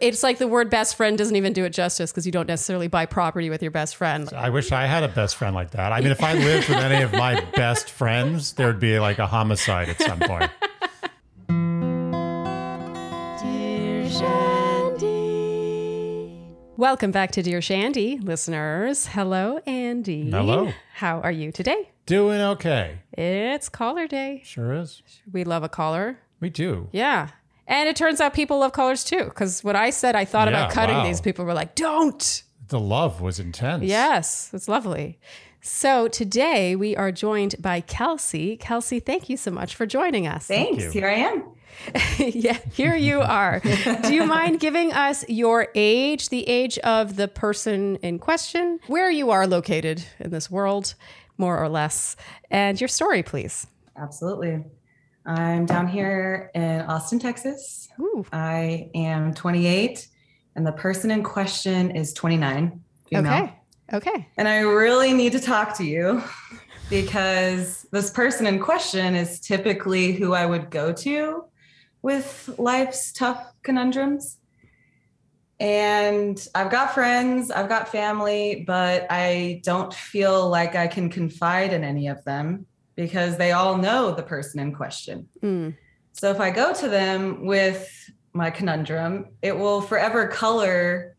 It's like the word best friend doesn't even do it justice because you don't necessarily buy property with your best friend. I wish I had a best friend like that. I mean, if I lived with any of my best friends, there would be like a homicide at some point. Dear Shandy. Welcome back to Dear Shandy, listeners. Hello, Andy. Hello. How are you today? Doing okay. It's caller day. Sure is. We love a caller. We do. Yeah. And it turns out people love colors too. Because when I said I thought Yeah, about cutting wow. these, people were like, don't. The love was intense. Yes, it's lovely. So today we are joined by Kelsey. Kelsey, thank you so much for joining us. Thanks. you. Here I am. yeah, here you are. Do you mind giving us your age, the age of the person in question, where you are located in this world, more or less, and your story, please? Absolutely. I'm down here in Austin, Texas. Ooh. I am 28, and the person in question is 29. female. Okay. Okay. And I really need to talk to you because this person in question is typically who I would go to with life's tough conundrums. And I've got friends, I've got family, but I don't feel like I can confide in any of them because they all know the person in question. Mm. So if I go to them with my conundrum, it will forever color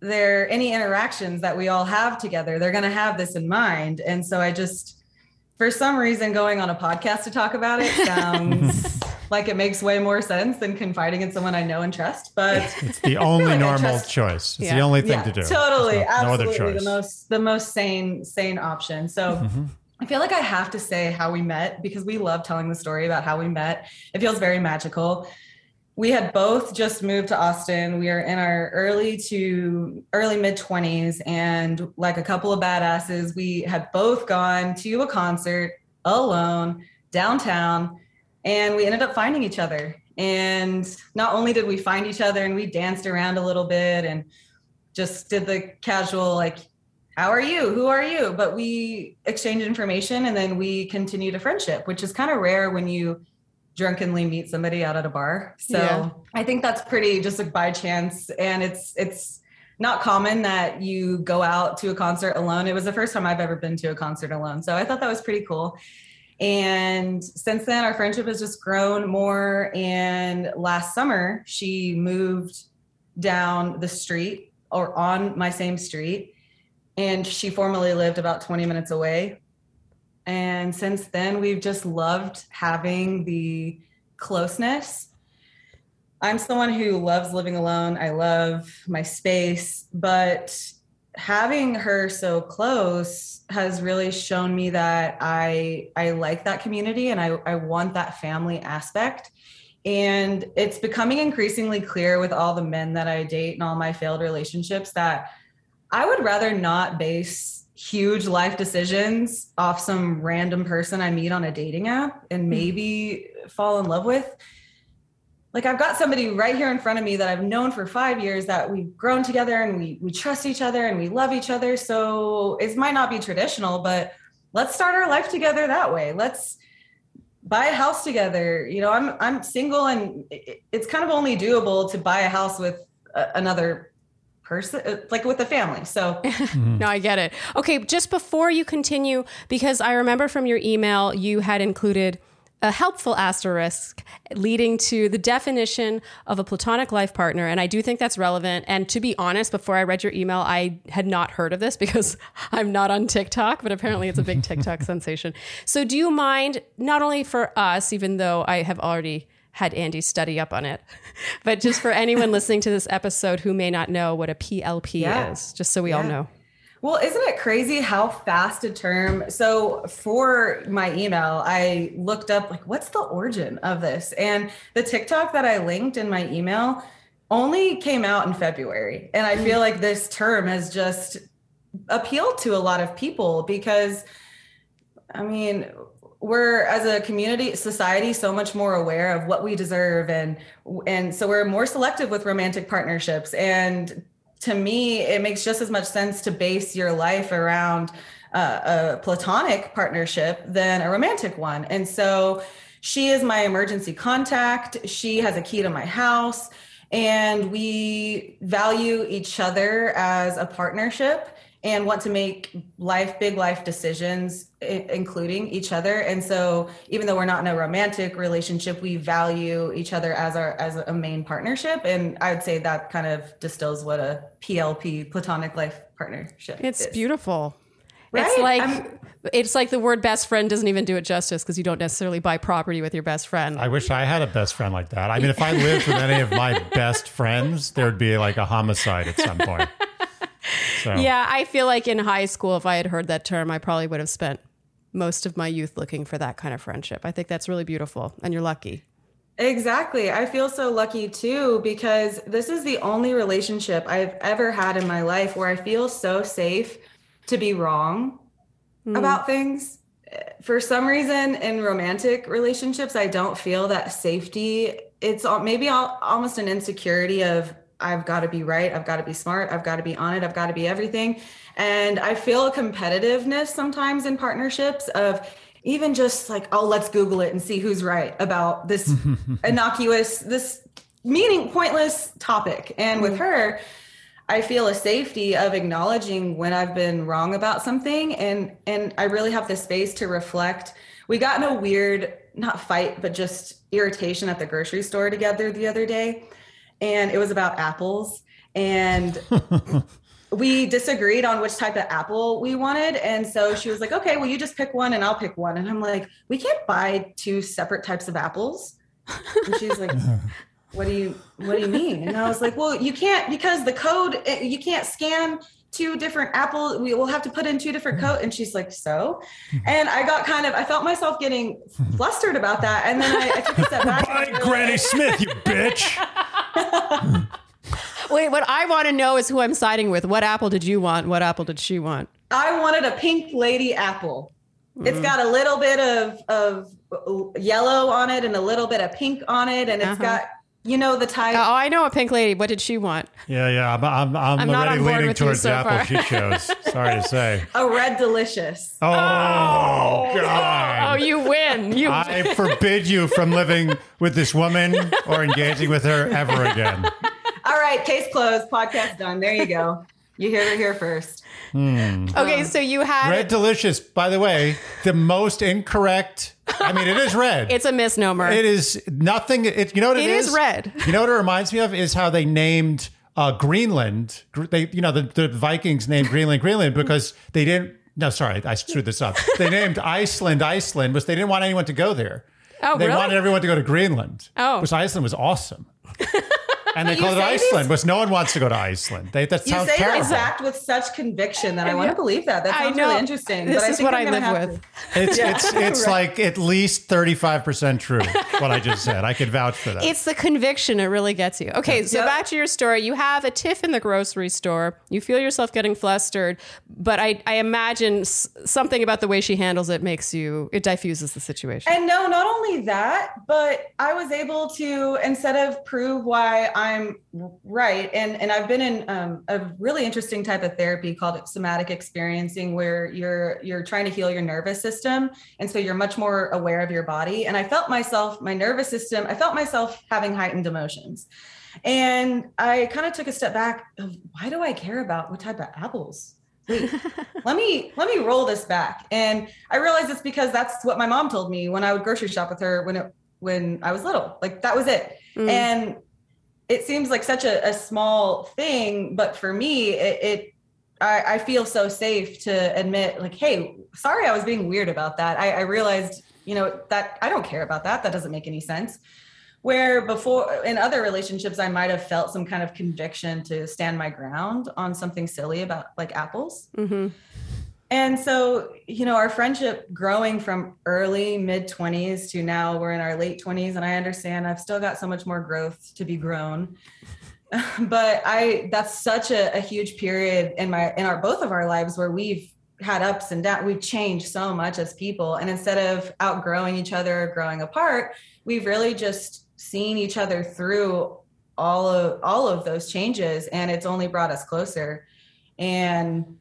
their any interactions that we all have together. They're going to have this in mind, and so I just, for some reason, going on a podcast to talk about it sounds like it makes way more sense than confiding in someone I know and trust. But It's the only like normal choice. It's Yeah. the only thing yeah, to do. totally, no, no absolutely choice. the most the most sane sane option. So. Mhm. I feel like I have to say how we met because we love telling the story about how we met. It feels very magical. We had both just moved to Austin. We are in our early to early mid 20s and like a couple of badasses, we had both gone to a concert alone downtown and we ended up finding each other. And not only did we find each other and we danced around a little bit and just did the casual like how are you? Who are you? But we exchange information and then we continue to friendship which is kind of rare when you drunkenly meet somebody out at a bar. So Yeah. i think that's pretty just like by chance. And it's it's not common that you go out to a concert alone. It was the first time i've ever been to a concert alone. So i thought that was pretty cool. And since then our friendship has just grown more. And last summer she moved down the street or on my same street and she formerly lived about 20 minutes away. And since then we've just loved having the closeness. I'm someone who loves living alone. I love my space but having her so close has really shown me that i i like that community and i, I want that family aspect. And it's becoming increasingly clear with all the men that i date and all my failed relationships that I would rather not base huge life decisions off some random person I meet on a dating app and hmm. maybe fall in love with. Like I've got somebody right here in front of me that I've known for five years that we've grown together and we we trust each other and we love each other. So it might not be traditional, but let's start our life together that way. Let's buy a house together. You know, I'm I'm single and it's kind of only doable to buy a house with another person uh, like with the family. So Mhm. No, I get it. Okay, just before you continue, because I remember from your email you had included a helpful asterisk leading to the definition of a platonic life partner. And I do think that's relevant. And to be honest, before I read your email, I had not heard of this because I'm not on TikTok, but apparently it's a big TikTok sensation. So do you mind, not only for us, even though I have already had Andy study up on it, but just for anyone listening to this episode who may not know what a PLP Yeah. is, just so we all know. Well, isn't it crazy how fast a term? So, for my email, I looked up like what's the origin of this, and the TikTok that I linked in my email only came out in February, and I feel like this term has just appealed to a lot of people because, I mean, we're as a community society so much more aware of what we deserve and and so we're more selective with romantic partnerships and to me, it makes just as much sense to base your life around uh, a platonic partnership than a romantic one. And so she is my emergency contact. She has a key to my house. and we value each other as a partnership and want to make life big life decisions including each other and so even though we're not in a romantic relationship we value each other as our as a main partnership and i would say that kind of distills what a plp platonic life partnership it's is. beautiful Right? it's like I'm- it's like the word best friend doesn't even do it justice because you don't necessarily buy property with your best friend I wish I had a best friend like that. I mean, if I lived with any of my best friends, there would be like a homicide at some point. So, Yeah, I feel like in high school, if I had heard that term, I probably would have spent most of my youth looking for that kind of friendship. I think that's really beautiful, and you're lucky. Exactly. I feel so lucky too because this is the only relationship I've ever had in my life where I feel so safe to be wrong hmm. about things. For some reason, in romantic relationships, I don't feel that safety. It's al- maybe al- almost an insecurity of I've got to be right, I've got to be smart, I've got to be on it, I've got to be everything. And I feel a competitiveness sometimes in partnerships of even just like, oh, let's Google it and see who's right about this innocuous, this meaning pointless topic. And with mm. her, I feel a safety of acknowledging when I've been wrong about something and and I really have the space to reflect. We got in a weird not fight but just irritation at the grocery store together the other day and it was about apples. And we disagreed on which type of apple we wanted. And so she was like okay well you just pick one and I'll pick one. And I'm like we can't buy two separate types of apples. And she's like what do you what do you mean? And i was like well you can't because the code eh, you can't scan two different apple we will have to put in two different coat and she's like so and i got kind of i felt myself getting flustered about that and then i, I took a step back Bye, and Granny realized- Smith, you bitch. Wait, what I want to know is who I'm siding with. What apple did you want? What apple did she want? i wanted a pink lady apple Mm. it's got a little bit of of yellow on it and a little bit of pink on it and it's Uh-huh. got you know the type Oh, I know a pink lady. What did she want? Yeah, yeah. I'm, I'm, I'm, I'm already leaning towards so the apple she chose. Sorry to say. a red delicious oh, oh, God. Oh, you win. You I forbid you from living with this woman or engaging with her ever again. all right case closed podcast done there you go you hear it here first hmm. okay? So you had Red Delicious, by the way, the most incorrect. I mean, it is red. it's a misnomer. It is nothing. It, you know what it is? It is red. You know what it reminds me of is how they named uh, Greenland. They, you know, the, the Vikings named Greenland Greenland because they didn't. No, sorry, I screwed this up. They named Iceland Iceland because they didn't want anyone to go there. Oh, they really? wanted everyone to go to Greenland. Oh. because Iceland was awesome. And they You called it Iceland these- because no one wants to go to Iceland. They, that You sounds say terrible. that with such conviction that I want to believe that. That sounds really interesting. This but I is think what I'm I live with. to- It's Yeah. it's it's Right. like at least thirty five percent true. What I just said, I could vouch for that. It's the conviction. It really gets you. Okay, so Yep. back to your story. You have a tiff in the grocery store. You feel yourself getting flustered, but I, I imagine something about the way she handles it makes you, it diffuses the situation. And no, not only that, but I was able to instead of prove why I'm right, and and I've been in um, a really interesting type of therapy called somatic experiencing, where you're you're trying to heal your nervous system, and so you're much more aware of your body. And I felt myself, my nervous system, I felt myself having heightened emotions, and I kind of took a step back. Of why do I care about what type of apples? Wait, let me let me roll this back and i realized it's because that's what my mom told me when i would grocery shop with her when it when i was little like that was it Mm. and it seems like such a, a small thing but for me it, it I, I feel so safe to admit like hey sorry i was being weird about that. I, I realized you know that i don't care about that. That doesn't make any sense. Where before in other relationships i might have felt some kind of conviction to stand my ground on something silly about like apples. Hmm and so, you know, our friendship growing from early mid 20s to now we're in our late 20s and I understand I've still got so much more growth to be grown. but I that's such a, a huge period in my in our both of our lives where we've had ups and downs. We've changed so much as people. And instead of outgrowing each other, growing apart, we've really just seen each other through all of all of those changes and it's only brought us closer. And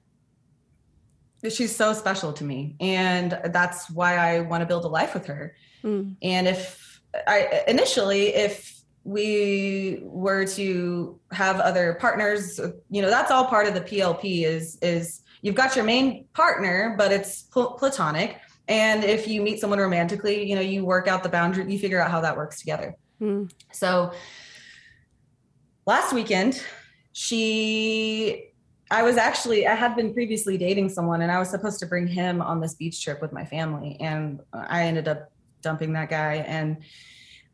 she's so special to me and that's why i want to build a life with her Mm. and if i initially if we were to have other partners, you know, that's all part of the PLP is is you've got your main partner, but it's pl- platonic. And if you meet someone romantically, you know, you work out the boundary, you figure out how that works together. Mm. So last weekend, she I was actually I had been previously dating someone and I was supposed to bring him on this beach trip with my family and I ended up dumping that guy and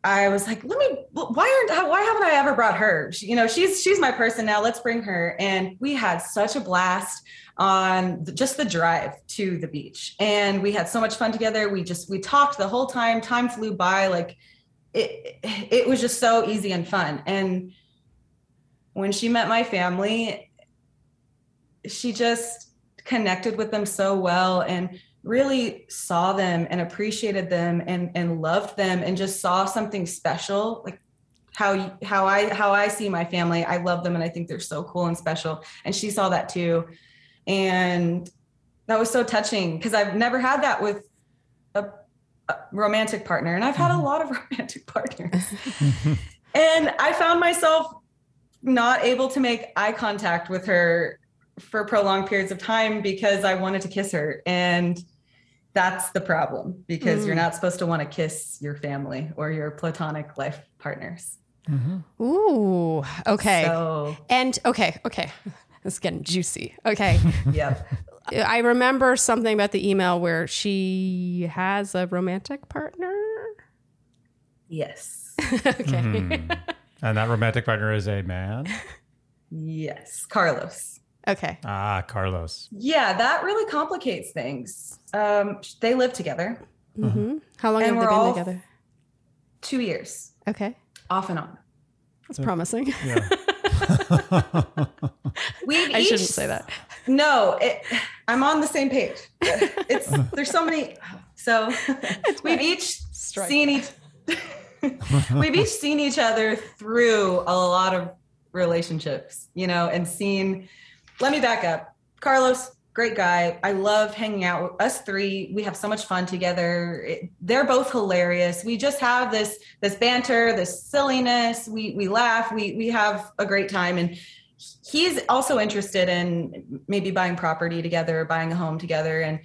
I was like, let me. Why aren't? Why haven't I ever brought her? She, you know, she's she's my person now. Let's bring her. And we had such a blast on the, just the drive to the beach, and we had so much fun together. We just we talked the whole time. Time flew by like it. It was just so easy and fun. And when she met my family, she just connected with them so well and really saw them and appreciated them and and loved them and just saw something special like how how I how I see my family. I love them and I think they're so cool and special. And she saw that too. And that was so touching because I've never had that with a, a, romantic partner and I've had a mm-hmm. lot of romantic partners. And I found myself not able to make eye contact with her for prolonged periods of time because I wanted to kiss her. And that's the problem because mm. you're not supposed to want to kiss your family or your platonic life partners. Mm-hmm. Ooh, okay. So, and okay, okay. It's getting juicy. Okay. yeah. I remember something about the email where she has a romantic partner. Yes. okay. Mm. And that romantic partner is a man? Yes, Carlos. Okay. Ah, Carlos. Yeah, that really complicates things. Um, they live together. Mm-hmm. How long and have they been together? Two years. Okay. Off and on. That's promising. Yeah. we I each, shouldn't say that. No, it, I'm on the same page. It's there's so many. So we've each Strike. seen each. we've each seen each other through a lot of relationships, you know, and seen let me back up. Carlos, great guy. I love hanging out with us three. We have so much fun together. It, they're both hilarious. We just have this this banter, this silliness. We we laugh. We we have a great time and he's also interested in maybe buying property together, buying a home together and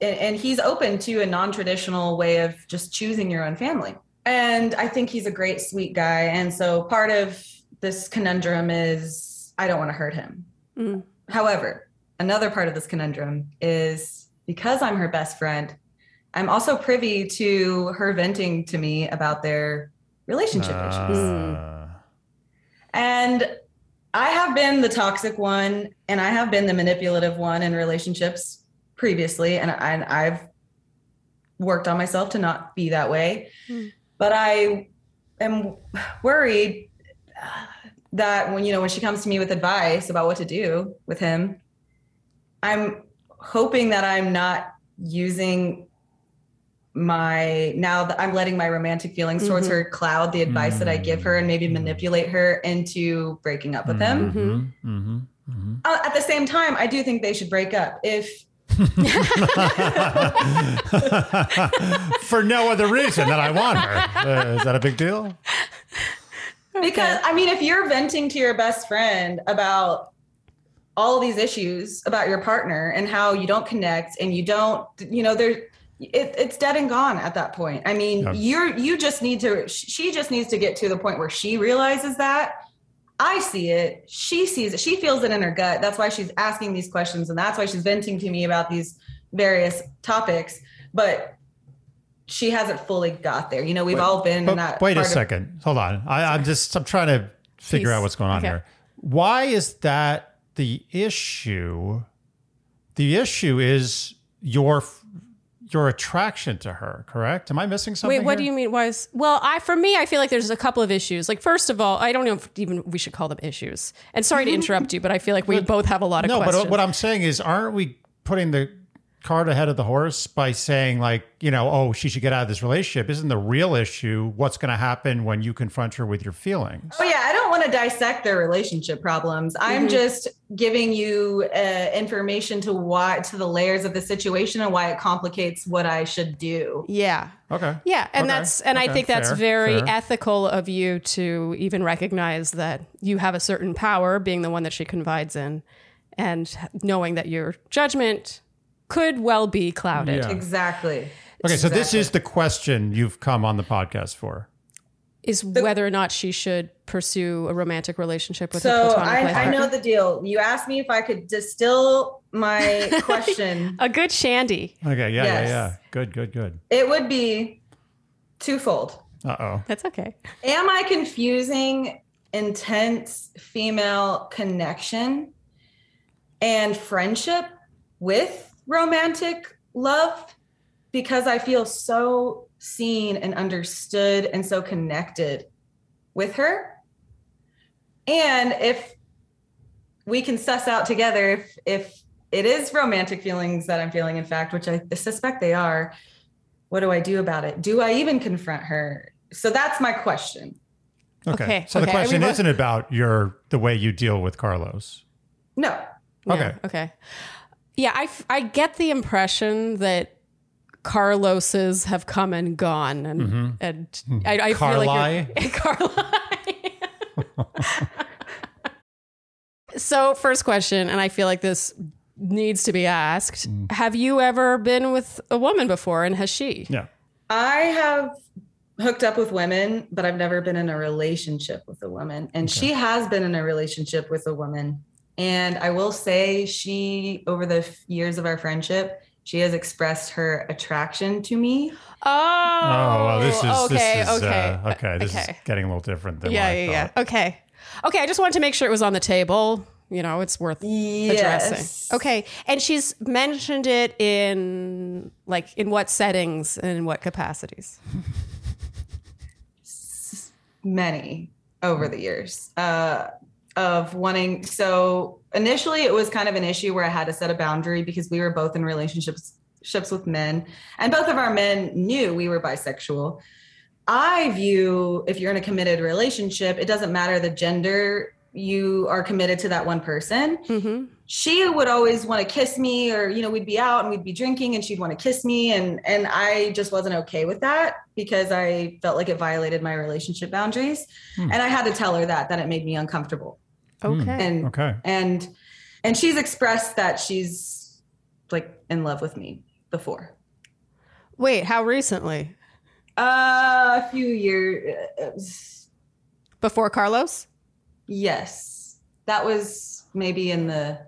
and he's open to a non-traditional way of just choosing your own family. And I think he's a great sweet guy and so part of this conundrum is I don't want to hurt him. Mm. However, another part of this conundrum is because I'm her best friend, I'm also privy to her venting to me about their relationship uh. issues. And I have been the toxic one and I have been the manipulative one in relationships previously. And, I, have worked on myself to not be that way. Mm. But I am worried that when you know when she comes to me with advice about what to do with him i'm hoping that i'm not using my now that i'm letting my romantic feelings mm-hmm. towards her cloud the advice mm-hmm. that i give her and maybe mm-hmm. manipulate her into breaking up with him mm-hmm. Mm-hmm. Mm-hmm. uh, at the same time i do think they should break up if for no other reason than I want her. Uh, is that a big deal? Because I mean, if you're venting to your best friend about all these issues about your partner and how you don't connect and you don't, you know, there, it, it's dead and gone at that point. I mean, yeah. you're you just need to. She just needs to get to the point where she realizes that. I see it. She sees it. She feels it in her gut. That's why she's asking these questions, and that's why she's venting to me about these various topics. But she hasn't fully got there. You know, we've wait, all been in that. Wait a second. Of, Hold on. I, am just I'm trying to figure Peace. out what's going on okay. here. Why is that the issue? The issue is your your attraction to her, correct? Am I missing something? Wait, what here? do you mean? Was well, I for me, I feel like there's a couple of issues. Like first of all, I don't know if even we should call them issues. And sorry to mm-hmm. interrupt you, but I feel like we but, both have a lot of no. Questions. But what I'm saying is, aren't we putting the cart ahead of the horse by saying like you know oh she should get out of this relationship isn't the real issue what's going to happen when you confront her with your feelings oh yeah i don't want want to dissect their relationship problems. I'm Mhm. just giving you uh, information to why to the layers of the situation and why it complicates what I should do. Yeah. Okay. Yeah, and Okay. that's and I Okay. think that's Fair. very Fair. ethical of you to even recognize that you have a certain power being the one that she confides in and knowing that your judgment could well be clouded. Yeah. Exactly. Okay, so this is the question you've come on the podcast for. Is whether or not she should pursue a romantic relationship with a So platonic life I, I know the deal. You asked me if I could distill my question. a good shandy. Okay, yeah, Yes. yeah, yeah. Good, good, good. it would be twofold. Uh oh. That's okay. Am I confusing intense female connection and friendship with romantic love? Because I feel so seen and understood and so connected with her. And if we can suss out together if, if it is romantic feelings that I'm feeling, in fact, which I suspect they are, what do I do about it? Do I even confront her? So that's my question. Okay. Okay, So the question isn't about your the way you deal with Carlos. No, Yeah, Okay. Okay. Yeah, I, f- I get the impression that Carlos's have come and gone, and mm-hmm. and I, I feel like you're- Carly. so, first question, and I feel like this needs to be asked: mm. Have you ever been with a woman before, and has she? Yeah. I have hooked up with women, but I've never been in a relationship with a woman. And she has been in a relationship with a woman. And I will say, she, over the years of our friendship, she has expressed her attraction to me. Oh, Oh, well, this is okay, this is, okay, uh, okay. This okay. is getting a little different than yeah, what I yeah, yeah. Okay, okay. I just wanted to make sure it was on the table. You know, it's worth Yes. addressing. Okay, and she's mentioned it in like in what settings and in what capacities? many over the years uh, of wanting. So initially, it was kind of an issue where I had to set a boundary because we were both in relationships ships with men, and both of our men knew we were bisexual. I view if you're in a committed relationship, it doesn't matter the gender. You are committed to that one person. Mm-hmm. She would always want to kiss me, or you know, we'd be out and we'd be drinking, and she'd want to kiss me, and and I just wasn't okay with that because I felt like it violated my relationship boundaries, Hmm. and I had to tell her that that it made me uncomfortable, Okay. and Okay. and and she's expressed that she's like in love with me before. Wait, how recently? Uh, a few years, Before Carlos? yes, that was maybe in the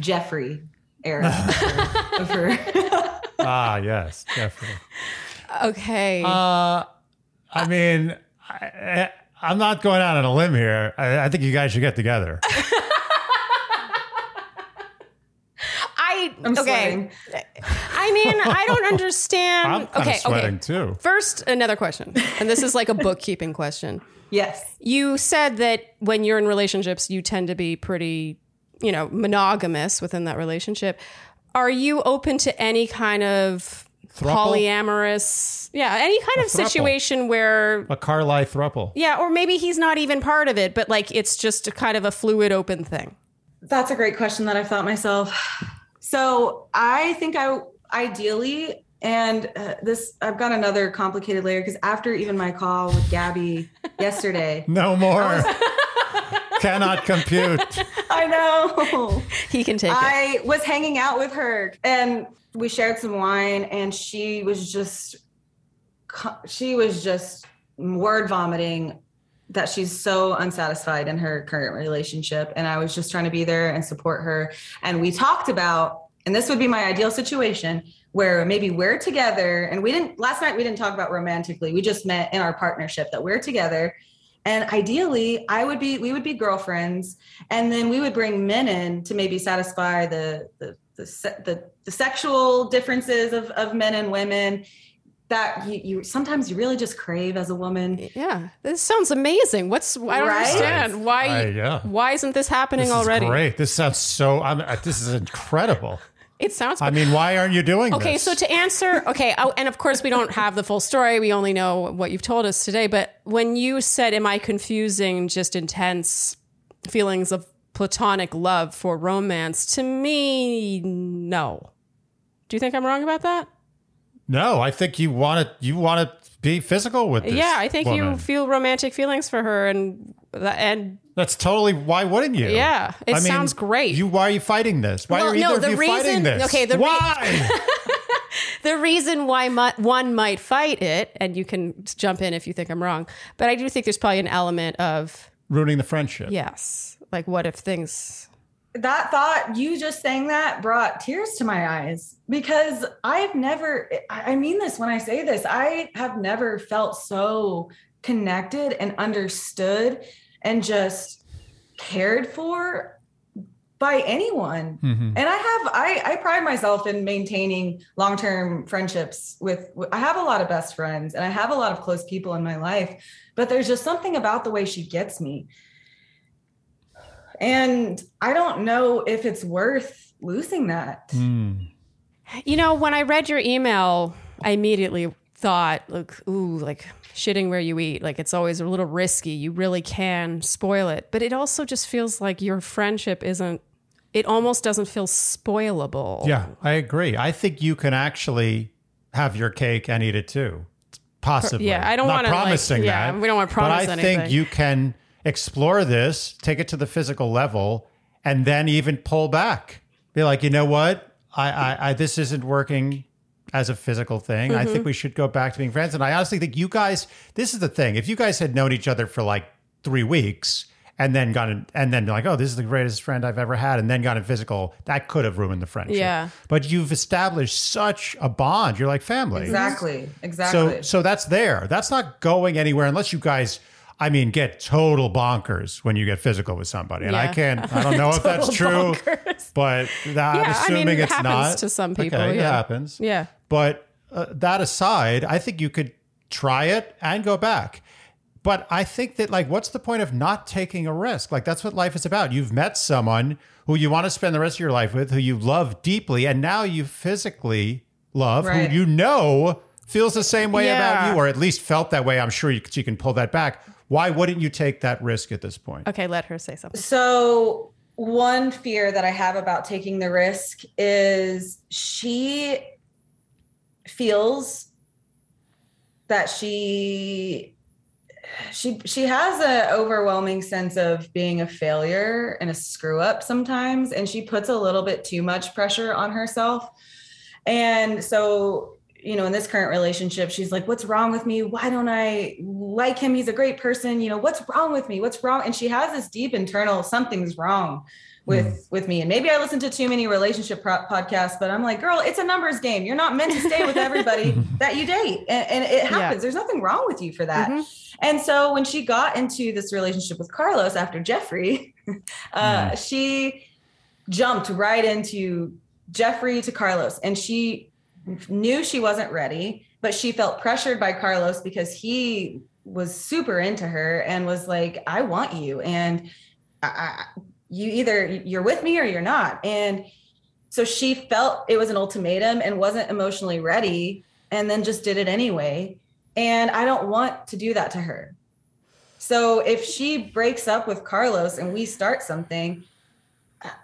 Jeffrey era of her. Ah, yes, definitely. Okay. Uh, I mean, I, I, I'm not going out on a limb here. I, I think you guys should get together. I I'm okay. sweating. I mean, I don't understand. I'm kind okay, of sweating okay. too. First, another question, and this is like a bookkeeping question. Yes. You said that when you're in relationships, you tend to be pretty, you know, monogamous within that relationship. Are you open to any kind of Thruple? polyamorous, yeah, any kind of thruple. situation where, A Carly thruple. yeah, or maybe he's not even part of it, but like it's just a kind of a fluid, open thing? That's a great question that I've thought myself. So I think I ideally, and uh, this, I've got another complicated layer because after even my call with Gabby yesterday, No more. Cannot compute. I know. He can take it. I was hanging out with her and we shared some wine and she was just she was just word vomiting that she's so unsatisfied in her current relationship and I was just trying to be there and support her and we talked about and this would be my ideal situation where maybe we're together and we didn't last night we didn't talk about romantically we just met in our partnership that we're together and ideally i would be we would be girlfriends and then we would bring men in to maybe satisfy the the the, the, the sexual differences of, of men and women that you, you sometimes you really just crave as a woman yeah, this sounds amazing. What's I don't Right? understand why. I- yeah. Why isn't this happening This already? great. This sounds so. I'm, uh, this is incredible. It sounds. I mean, why aren't you doing Okay, this? so to answer, okay, oh, and of course we don't have the full story. We only know what you've told us today. But when you said, "Am I confusing just intense feelings of platonic love for romance?" To me, no. Do you think I'm wrong about that? No, I think you want to you want to be physical with this. yeah, I think you feel romantic feelings for her, and and That's totally why wouldn't you? Yeah, it sounds great. You why are you fighting this? Why Well, are either no, of you reason- fighting this? okay, the re- why? the reason why one might fight it, and you can jump in if you think I'm wrong, but I do think there's probably an element of Ruining the friendship. yes, like what if things that thought you just saying that brought tears to my eyes because I've never I mean this when I say this I have never felt so connected and understood and just cared for by anyone Mhm. and I have I I pride myself in maintaining long-term friendships with I have a lot of best friends and I have a lot of close people in my life but there's just something about the way she gets me and I don't know if it's worth losing that. Hmm. You know, when I read your email, I immediately thought, look, ooh, like shitting where you eat. Like it's always a little risky. You really can spoil it. But it also just feels like your friendship isn't, it almost doesn't feel spoilable. Yeah, I agree. I think you can actually have your cake and eat it too. Possibly. Yeah, I don't wanna, like- promising yeah, that. we don't wanna promise But I anything. think you can explore this, take it to the physical level, and then even pull back. Be like, you know what? I, I, I this isn't working as a physical thing. I Mm-hmm. think we should go back to being friends. And I honestly think you guys. This is the thing. If you guys had known each other for like three weeks. And then gone and then like, oh, this is the greatest friend I've ever had, and then gone in physical. That could have ruined the friendship. Yeah. But you've established such a bond. You're like family. Exactly. Exactly. So so that's there. That's not going anywhere unless you guys I mean get total bonkers when you get physical with somebody. And I can't I don't know if that's true. Bonkers. But that, I'm Yeah, I assuming mean, it happens not to some people, Okay, it happens. Yeah. But uh, that aside, I think you could try it and go back. But I think that like what's the point of not taking a risk? Like that's what life is about. You've met someone who you want to spend the rest of your life with, who you love deeply, and now you physically love, Right. who you know feels the same way about you, or at least felt that way. I'm sure you, you can pull that back. Why wouldn't you take that risk at this point? Okay, let her say something. So, one fear that I have about taking the risk is she feels that she she she has an overwhelming sense of being a failure and a screw up sometimes and she puts a little bit too much pressure on herself and so you know in this current relationship she's like what's wrong with me? Why don't i like him? He's a great person. You know what's wrong with me? What's wrong? And she has this deep internal something's wrong with with me. And maybe i listen to too many relationship pro- podcasts but i'm like girl it's a numbers game. You're not meant to stay with everybody that you date. And, and it happens. There's nothing wrong with you for that. Mhm. and so when she got into this relationship with carlos after jeffrey uh, she jumped right into jeffrey to carlos. And she knew she wasn't ready but she felt pressured by carlos because he was super into her and was like i want you. And I, you either you're with me or you're not. And so she felt it was an ultimatum and wasn't emotionally ready and then just did it anyway. And i don't want to do that to her. So if she breaks up with carlos and we start something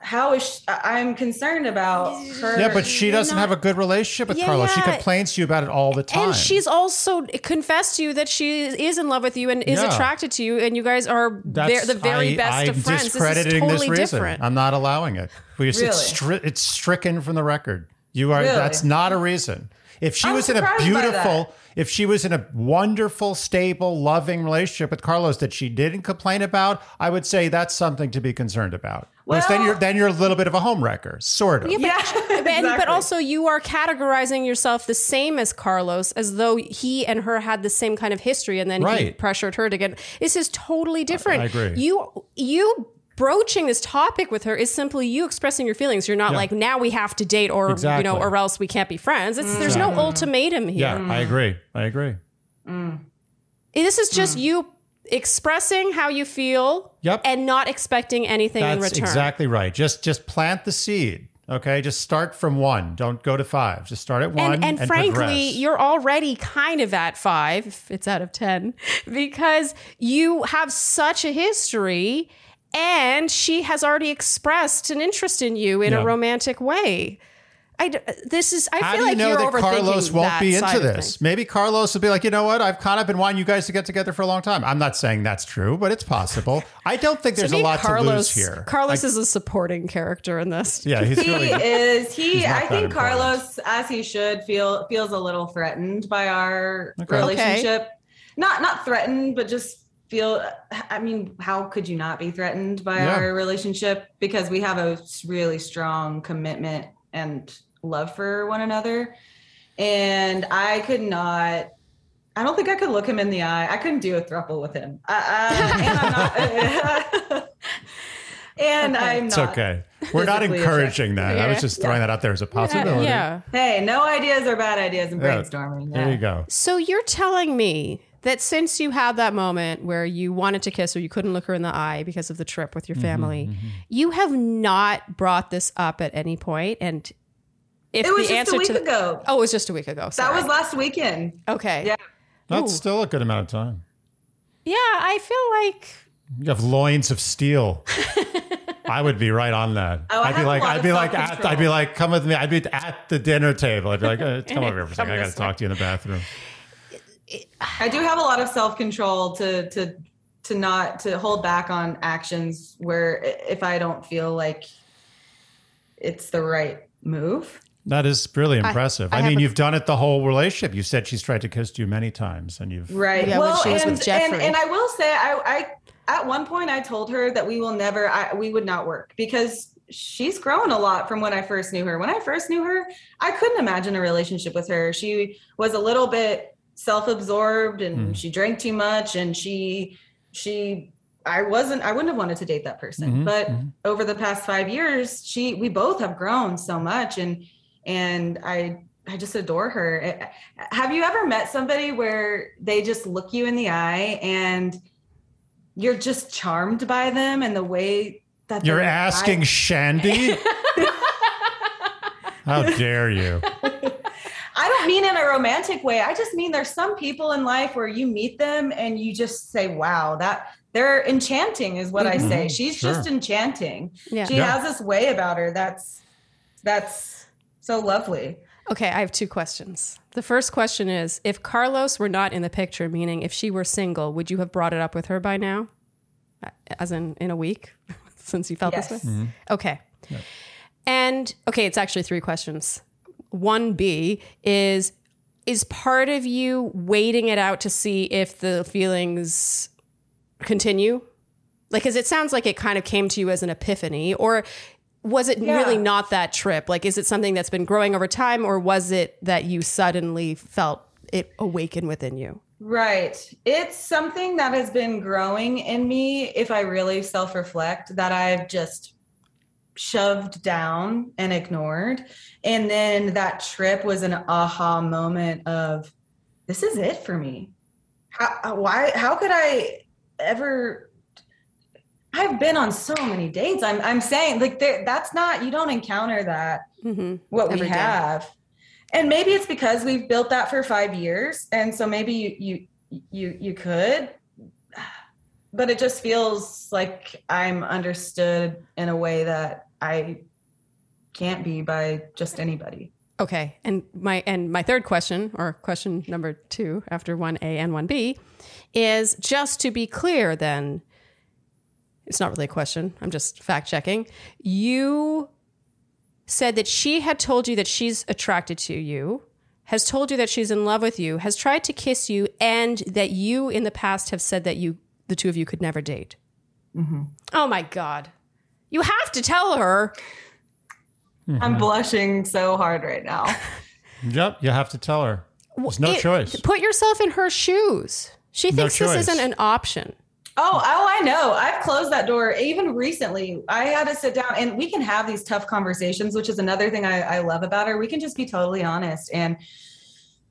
how is she, i'm concerned about her Yeah, but she doesn't Not- have a good relationship with Yeah, Carlos. She complains to you about it all the time. And she's also confessed to you that she is in love with you and is Yeah. attracted to you, and you guys are That's, the very I, best I'm of friends. This is totally this reason. different. I'm not allowing it. We it's, Really? stri- it's stricken from the record. You are. Really? That's not a reason. If she I'm was in a beautiful, if she was in a wonderful, stable, loving relationship with Carlos that she didn't complain about, I would say that's something to be concerned about. Because then you're then you're a little bit of a homewrecker, sort of. yeah But- and- exactly. But also, you are categorizing yourself the same as Carlos, as though he and her had the same kind of history, and then he pressured her to get. This is totally different. I agree. You you broaching this topic with her is simply you expressing your feelings. You're not Yeah. like now we have to date, or Exactly. you know, or else we can't be friends. It's, There's no ultimatum here. Yeah, I agree. I agree. This is just mm. you expressing how you feel Yep. and not expecting anything in return. exactly right. Just just plant the seed. Okay, just start from one. Don't go to five. Just start at one. and, and, frankly, progress. you're already kind of at five, if it's out of 10, because you have such a history and she has already expressed an interest in you in Yeah. a romantic way. I, d- uh, this is, I How feel do you like know you're that overthinking Carlos won't that be side into of this? things. Maybe Carlos will be like, you know what? I've kind of been wanting you guys to get together for a long time. I'm not saying that's true, but it's possible. I don't think there's To a me, lot Carlos, to lose here. Carlos is a supporting character in this. yeah, he's he really. is he not i that think important. carlos as he should feel feels a little threatened by our Okay. relationship not not threatened but just feel i mean how could you not be threatened by Yeah. our relationship because we have a really strong commitment and love for one another and i could not I don't think I could look him in the eye. I couldn't do a throuple with him. Uh, uh, and I'm not. and Okay. I'm It's okay. We're not physically encouraging that. I was just throwing that out there as a possibility. Yeah. Hey, no ideas are bad ideas in Yeah. brainstorming. There you go. So you're telling me that since you had that moment where you wanted to kiss her, you couldn't look her in the eye because of the trip with your Mm-hmm, family, you have not brought this up at any point, and if It was the just answer a week to the, ago. oh, it was just a week ago. That was last weekend. okay. Yeah. That's Ooh. still a good amount of time. Yeah, I feel like You have loins of steel. I would be right on that. Oh, I I'd be like, I'd be like, at. I'd be like, come with me. I'd be at the dinner table. I'd be like, uh, come over here for a second. I got to talk to you in the bathroom. I do have a lot of self control to to to not to hold back on actions where if I don't feel like it's the right move. That is really impressive. I I, have mean, a- you've done it the whole relationship. You said she's tried to kiss you many times, and you've Right. Yeah, when well, she was and, with Jeffrey. and and I will say, I, I at one point I told her that we will never, I, we would not work because she's grown a lot from when I first knew her. When I first knew her, I couldn't imagine a relationship with her. She was a little bit self-absorbed and Hmm. she drank too much, and she she. I wasn't. I wouldn't have wanted to date that person. Mhm, but mhm. over the past five years, she we both have grown so much, and and I I just adore her. Eh, Have you ever met somebody where they just look you in the eye and you're just charmed by them and the way that you're they're- asking Shandy. How dare you? I don't mean in a romantic way. I just mean there's some people in life where you meet them and you just say, "Wow, that they're enchanting," is what I say. She's sure. just enchanting. yeah. She Yeah. has this way about her that's that's so lovely. Okay, I have two questions. The first question is if Carlos were not in the picture, meaning if she were single, would you have brought it up with her by now? As in in a week since you felt Yes. this way? Mm-hmm. Okay. And okay, it's actually three questions. 1B is is part of you waiting it out to see if the feelings continue? Like cuz it sounds like it kind of came to you as an epiphany or was it Yeah. really not that trip? Like is it something that's been growing over time or was it that you suddenly felt it awaken within you? Right. It's something that has been growing in me if I really self reflect that I've just shoved down and ignored. And then that trip was an aha moment of this is it for me. How, why, how could I ever? I've been on so many dates. I'm, I'm saying like there, that's not, you don't encounter that Mhm. what Every we day. have and maybe it's because we've built that for five years and so maybe you you you you could but it just feels like i'm understood in a way that i can't be by just anybody Okay. And my and my third question or question number 2 after 1A and 1B is just to be clear then it's not really a question. I'm just fact checking. You said that she had told you that she's attracted to you, has told you that she's in love with you, has tried to kiss you and that you in the past have said that you the two of you could never date. Mm-hmm. Oh my god. You have to tell her. Mm-hmm. i'm blushing so hard right now Yep, you have to tell her. There's no It- choice. Put yourself in her shoes. She No thinks this isn't an option. Oh, oh, I know. I've closed that door. Even recently, I had to sit down and we can have these tough conversations, which is another thing I, I love about her. We can just be totally honest. And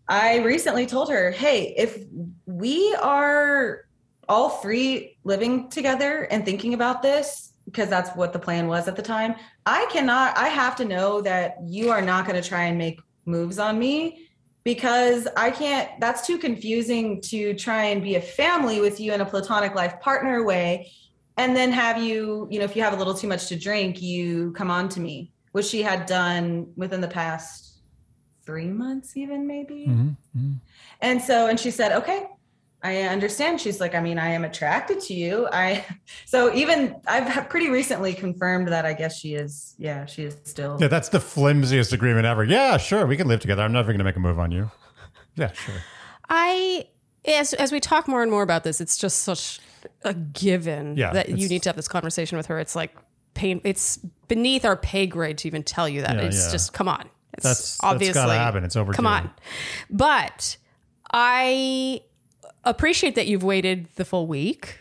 I recently told her, hey, if we are all three living together and thinking about this, because that's what the plan was at the time. I cannot, I have to know that you are not going to try and make moves on me because I can't, that's too confusing to try and be a family with you in a platonic life partner way. And then have you, you know, if you have a little too much to drink, you come on to me, which she had done within the past three months, even maybe. Mm-hmm. And so, and she said, okay, I understand. She's like, I mean, I am attracted to you. I, so even I've pretty recently confirmed that I guess she is, yeah, she is still. Yeah, that's the flimsiest agreement ever. Yeah, sure, we can live together. I'm never going to make a move on you. Yeah, sure. I as as we talk more and more about this, it's just such a given Yeah, that you need to have this conversation with her. It's like pain. It's beneath our pay grade to even tell you that. Yeah, it's yeah. just come on. It's That's- that's obviously gotta happen. It's overdue. Come on, but I appreciate that you've waited the full week,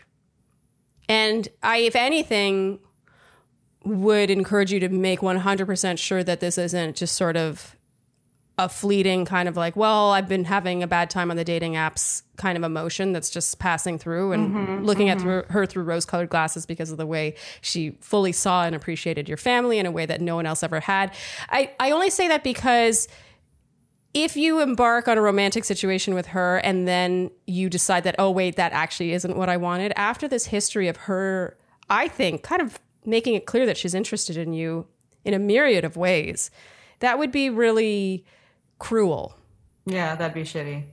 and I, if anything, would encourage you to make one hundred percent sure that this isn't just sort of a fleeting kind of like, well, I've been having a bad time on the dating apps kind of emotion that's just passing through and mm-hmm, looking at mm-hmm. through, her through rose colored glasses because of the way she fully saw and appreciated your family in a way that no one else ever had. I, I only say that because if you embark on a romantic situation with her and then you decide that, oh, wait, that actually isn't what I wanted, after this history of her, I think, kind of making it clear that she's interested in you in a myriad of ways, that would be really cruel. Yeah, that'd be shitty.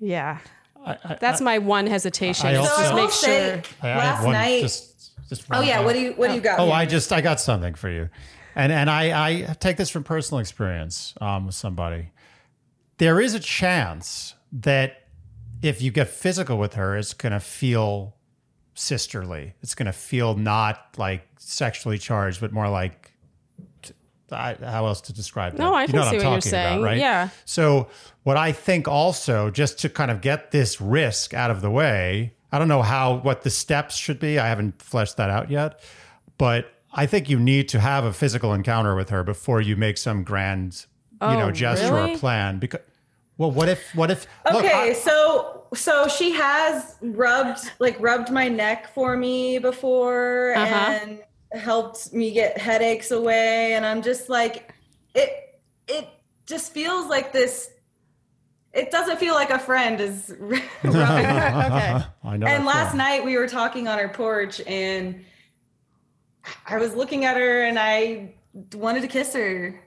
Yeah. I, I, That's my one hesitation. I is also- just make will say- sure. I- I last one- night- Just, just Oh one yeah, thing. what do you what do you got? Oh, here? I just I got something for you, and and I I take this from personal experience um, with somebody. There is a chance that if you get physical with her, it's going to feel sisterly. It's going to feel not like sexually charged, but more like I, how else to describe that? No, I you can know see what what I'm you're talking saying. about, right? Yeah. So what I think also, just to kind of get this risk out of the way, I don't know how what the steps should be. I haven't fleshed that out yet, but I think you need to have a physical encounter with her before you make some grand, you know, Oh, gesture really? or plan. Because, well, what if, what if? look, Okay, I- so so she has rubbed like rubbed my neck for me before Uh-huh. and helped me get headaches away and I'm just like it it just feels like this it doesn't feel like a friend is rubbing Okay. I know. and last feeling. night we were talking on our porch and I was looking at her and I wanted to kiss her.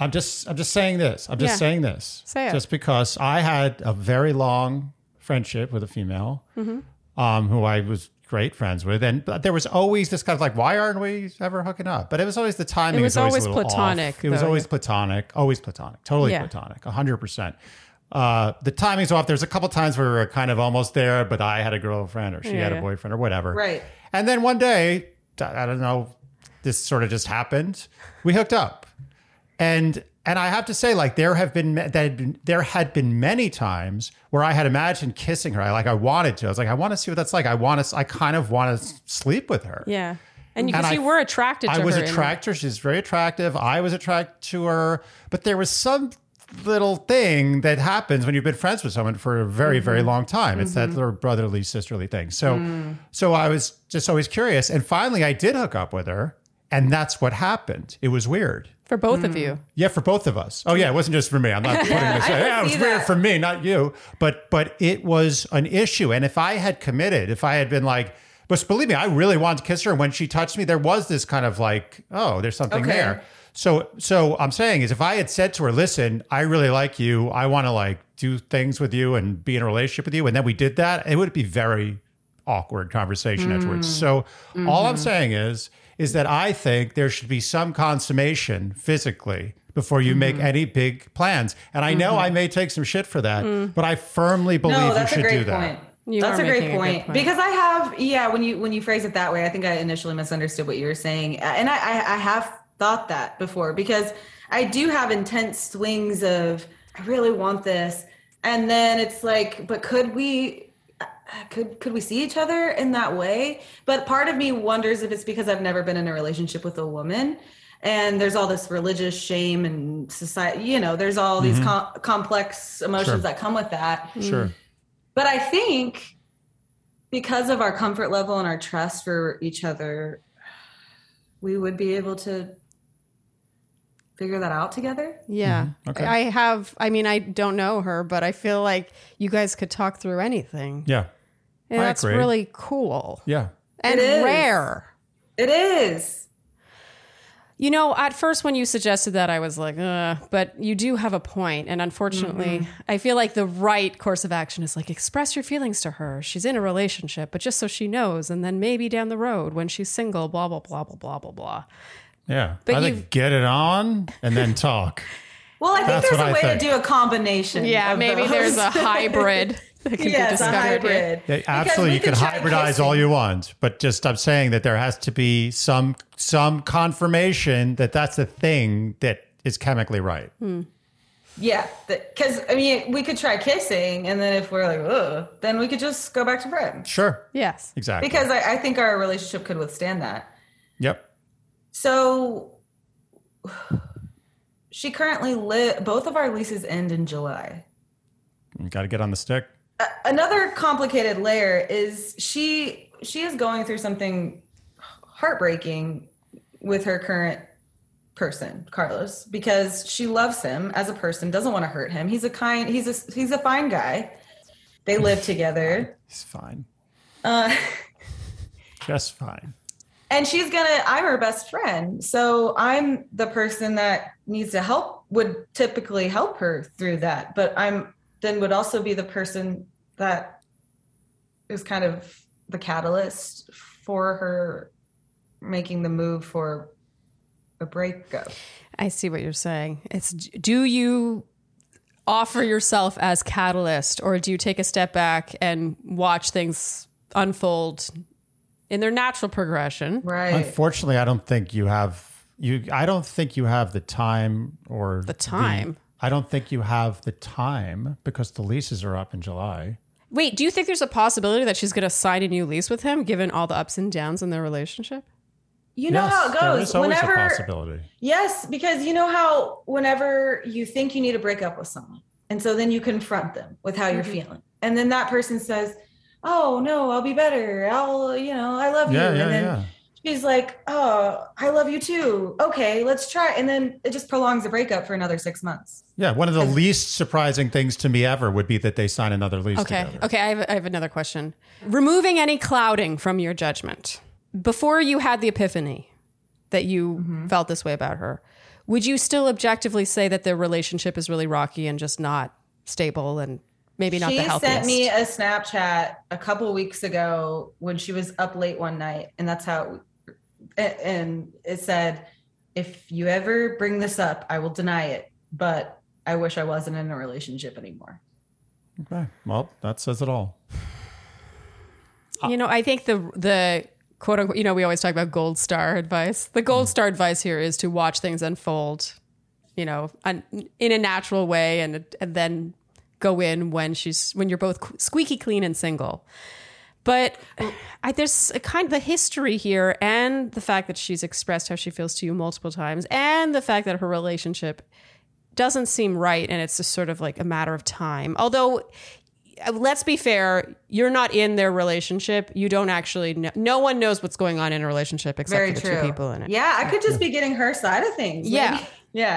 I'm just I'm just saying this. I'm just Yeah. saying this. Say it. Just because I had a very long friendship with a female Mm-hmm. um, who I was great friends with, and but there was always this kind of like, why aren't we ever hooking up? But it was always the timing. It was always, always platonic, off. It was always platonic. Always platonic. Totally Yeah. platonic. hundred percent. Uh, the timing's off. There's a couple times where we were kind of almost there, but I had a girlfriend or she Yeah, had a boyfriend or whatever. Right. And then one day, I don't know, this sort of just happened. We hooked up, and and I have to say, like there have been there had been, there had been many times where I had imagined kissing her. I like I wanted to. I was like, I want to see what that's like. I want to. I kind of want to sleep with her. Yeah. And you, because I- you were attracted to I was her. in- attracted. She's very attractive. I was attracted to her, but there was some little thing that happens when you've been friends with someone for a very, mm-hmm. very Mm-hmm. long time. It's that mm-hmm. little brotherly, sisterly thing. So, mm. so I was just always curious, and finally, I did hook up with her, and that's what happened. It was weird. for both of mm. you. Yeah, for both of us. Oh yeah, it wasn't just for me. I'm not putting this. Yeah, it was weird that. for me, not you. But but it was an issue. And if I had committed, if I had been like, but believe me, I really wanted to kiss her. And when she touched me, there was this kind of like, oh, there's something Okay. there. So so I'm saying is if I had said to her, listen, I really like you. I want to like do things with you and be in a relationship with you, and then we did that, it would be very awkward conversation afterwards. Mm. So all I'm mm-hmm. saying is is that I think there should be some consummation physically before you make mm-hmm. any big plans. And I know I mm-hmm. may take some shit for that, mm. but I firmly believe No, you should do great that. point. You that's a great making a good point. point. because I have yeah when you when you phrase it that way I think I initially misunderstood what you were saying and I I, I have thought that before because I do have intense swings of I really want this and then it's like but could we could could we see each other in that way but part of me wonders if it's because I've never been in a relationship with a woman and there's all this religious shame and society you know there's all these mm-hmm. com- complex emotions Sure. that come with that Sure. but I think because of our comfort level and our trust for each other, we would be able to figure that out together. Yeah. Mm-hmm. Okay. I have, I mean, I don't know her, but I feel like you guys could talk through anything. Yeah. And I that's agree. really cool Yeah. and It is. rare. It is. You know, at first when you suggested that, I was like, uh, but you do have a point. And unfortunately, Mm-hmm. I feel like the right course of action is like express your feelings to her. She's in a relationship, but just so she knows. And then maybe down the road when she's single, blah, blah, blah, blah, blah, blah, blah. Yeah. But I you've- think get it on and then talk. Well, I think That's there's what a I way think. to do a combination. Yeah, maybe those. there's a hybrid that can be yes, a discovered. here. hybrid. Yeah, absolutely, you can hybridize all you want, but just I'm saying that there has to be some some confirmation that that's the thing that is chemically right. Hmm. Yeah, because I mean, we could try kissing, and then if we're like, ugh, then we could just go back to friends. Sure, Yes. exactly. Because I, I think our relationship could withstand that. yep, So she currently lit. Both of our leases end in July. you got to get on the stick. Another complicated layer is she she is going through something heartbreaking with her current person, Carlos, because she loves him as a person, doesn't want to hurt him. He's a kind, he's a he's a fine guy. They live together. he's fine, Uh, just fine. And she's gonna i'm her best friend. So i'm the person that needs to help would typically help her through that. But i'm then would also be the person that is kind of the catalyst for her making the move for a breakup. I see what you're saying. It's do you offer yourself as catalyst or do you take a step back and watch things unfold in their natural progression? right Unfortunately, I don't think you have you. I don't think you have the time or The time. I don't think you have the time because the leases are up in July. Wait, do you think there's a possibility that she's going to sign a new lease with him given all the ups and downs in their relationship? you know Yes, how it goes is always whenever a possibility. Yes, because you know how whenever you think you need to break up with someone, and so then you confront them with how you're mm-hmm. feeling, and then that person says, "Oh no, I'll be better. I'll, you know, I love Yeah, you," yeah, and then yeah. she's like, "Oh, I love you too. Okay, let's try," and then it just prolongs the breakup for another six months. Yeah, one of the least surprising things to me ever would be that they sign another lease Okay. together. Okay. I have, I have another question. Removing any clouding from your judgment, before you had the epiphany that you Mm-hmm. felt this way about her, would you still objectively say that their relationship is really rocky and just not stable and maybe not she the healthiest? sent me a Snapchat a couple weeks ago when she was up late one night, and that's how. a- And it said, "If you ever bring this up, I will deny it, but I wish I wasn't in a relationship anymore." Okay. Well, that says it all. You know, I think the the quote unquote, you know, we always talk about gold star advice. The Mm. gold star advice here is to watch things unfold, you know, un, in a natural way, and and then go in when she's when you're both squeaky clean and single. But I, there's a kind of the history here, and the fact that she's expressed how she feels to you multiple times, and the fact that her relationship doesn't seem right, and it's just sort of like a matter of time. Although uh, let's be fair, you're not in their relationship. You don't actually know. No one knows what's going on in a relationship except Very for the true. two people in it. Yeah, I could just be getting her side of things. Maybe- yeah.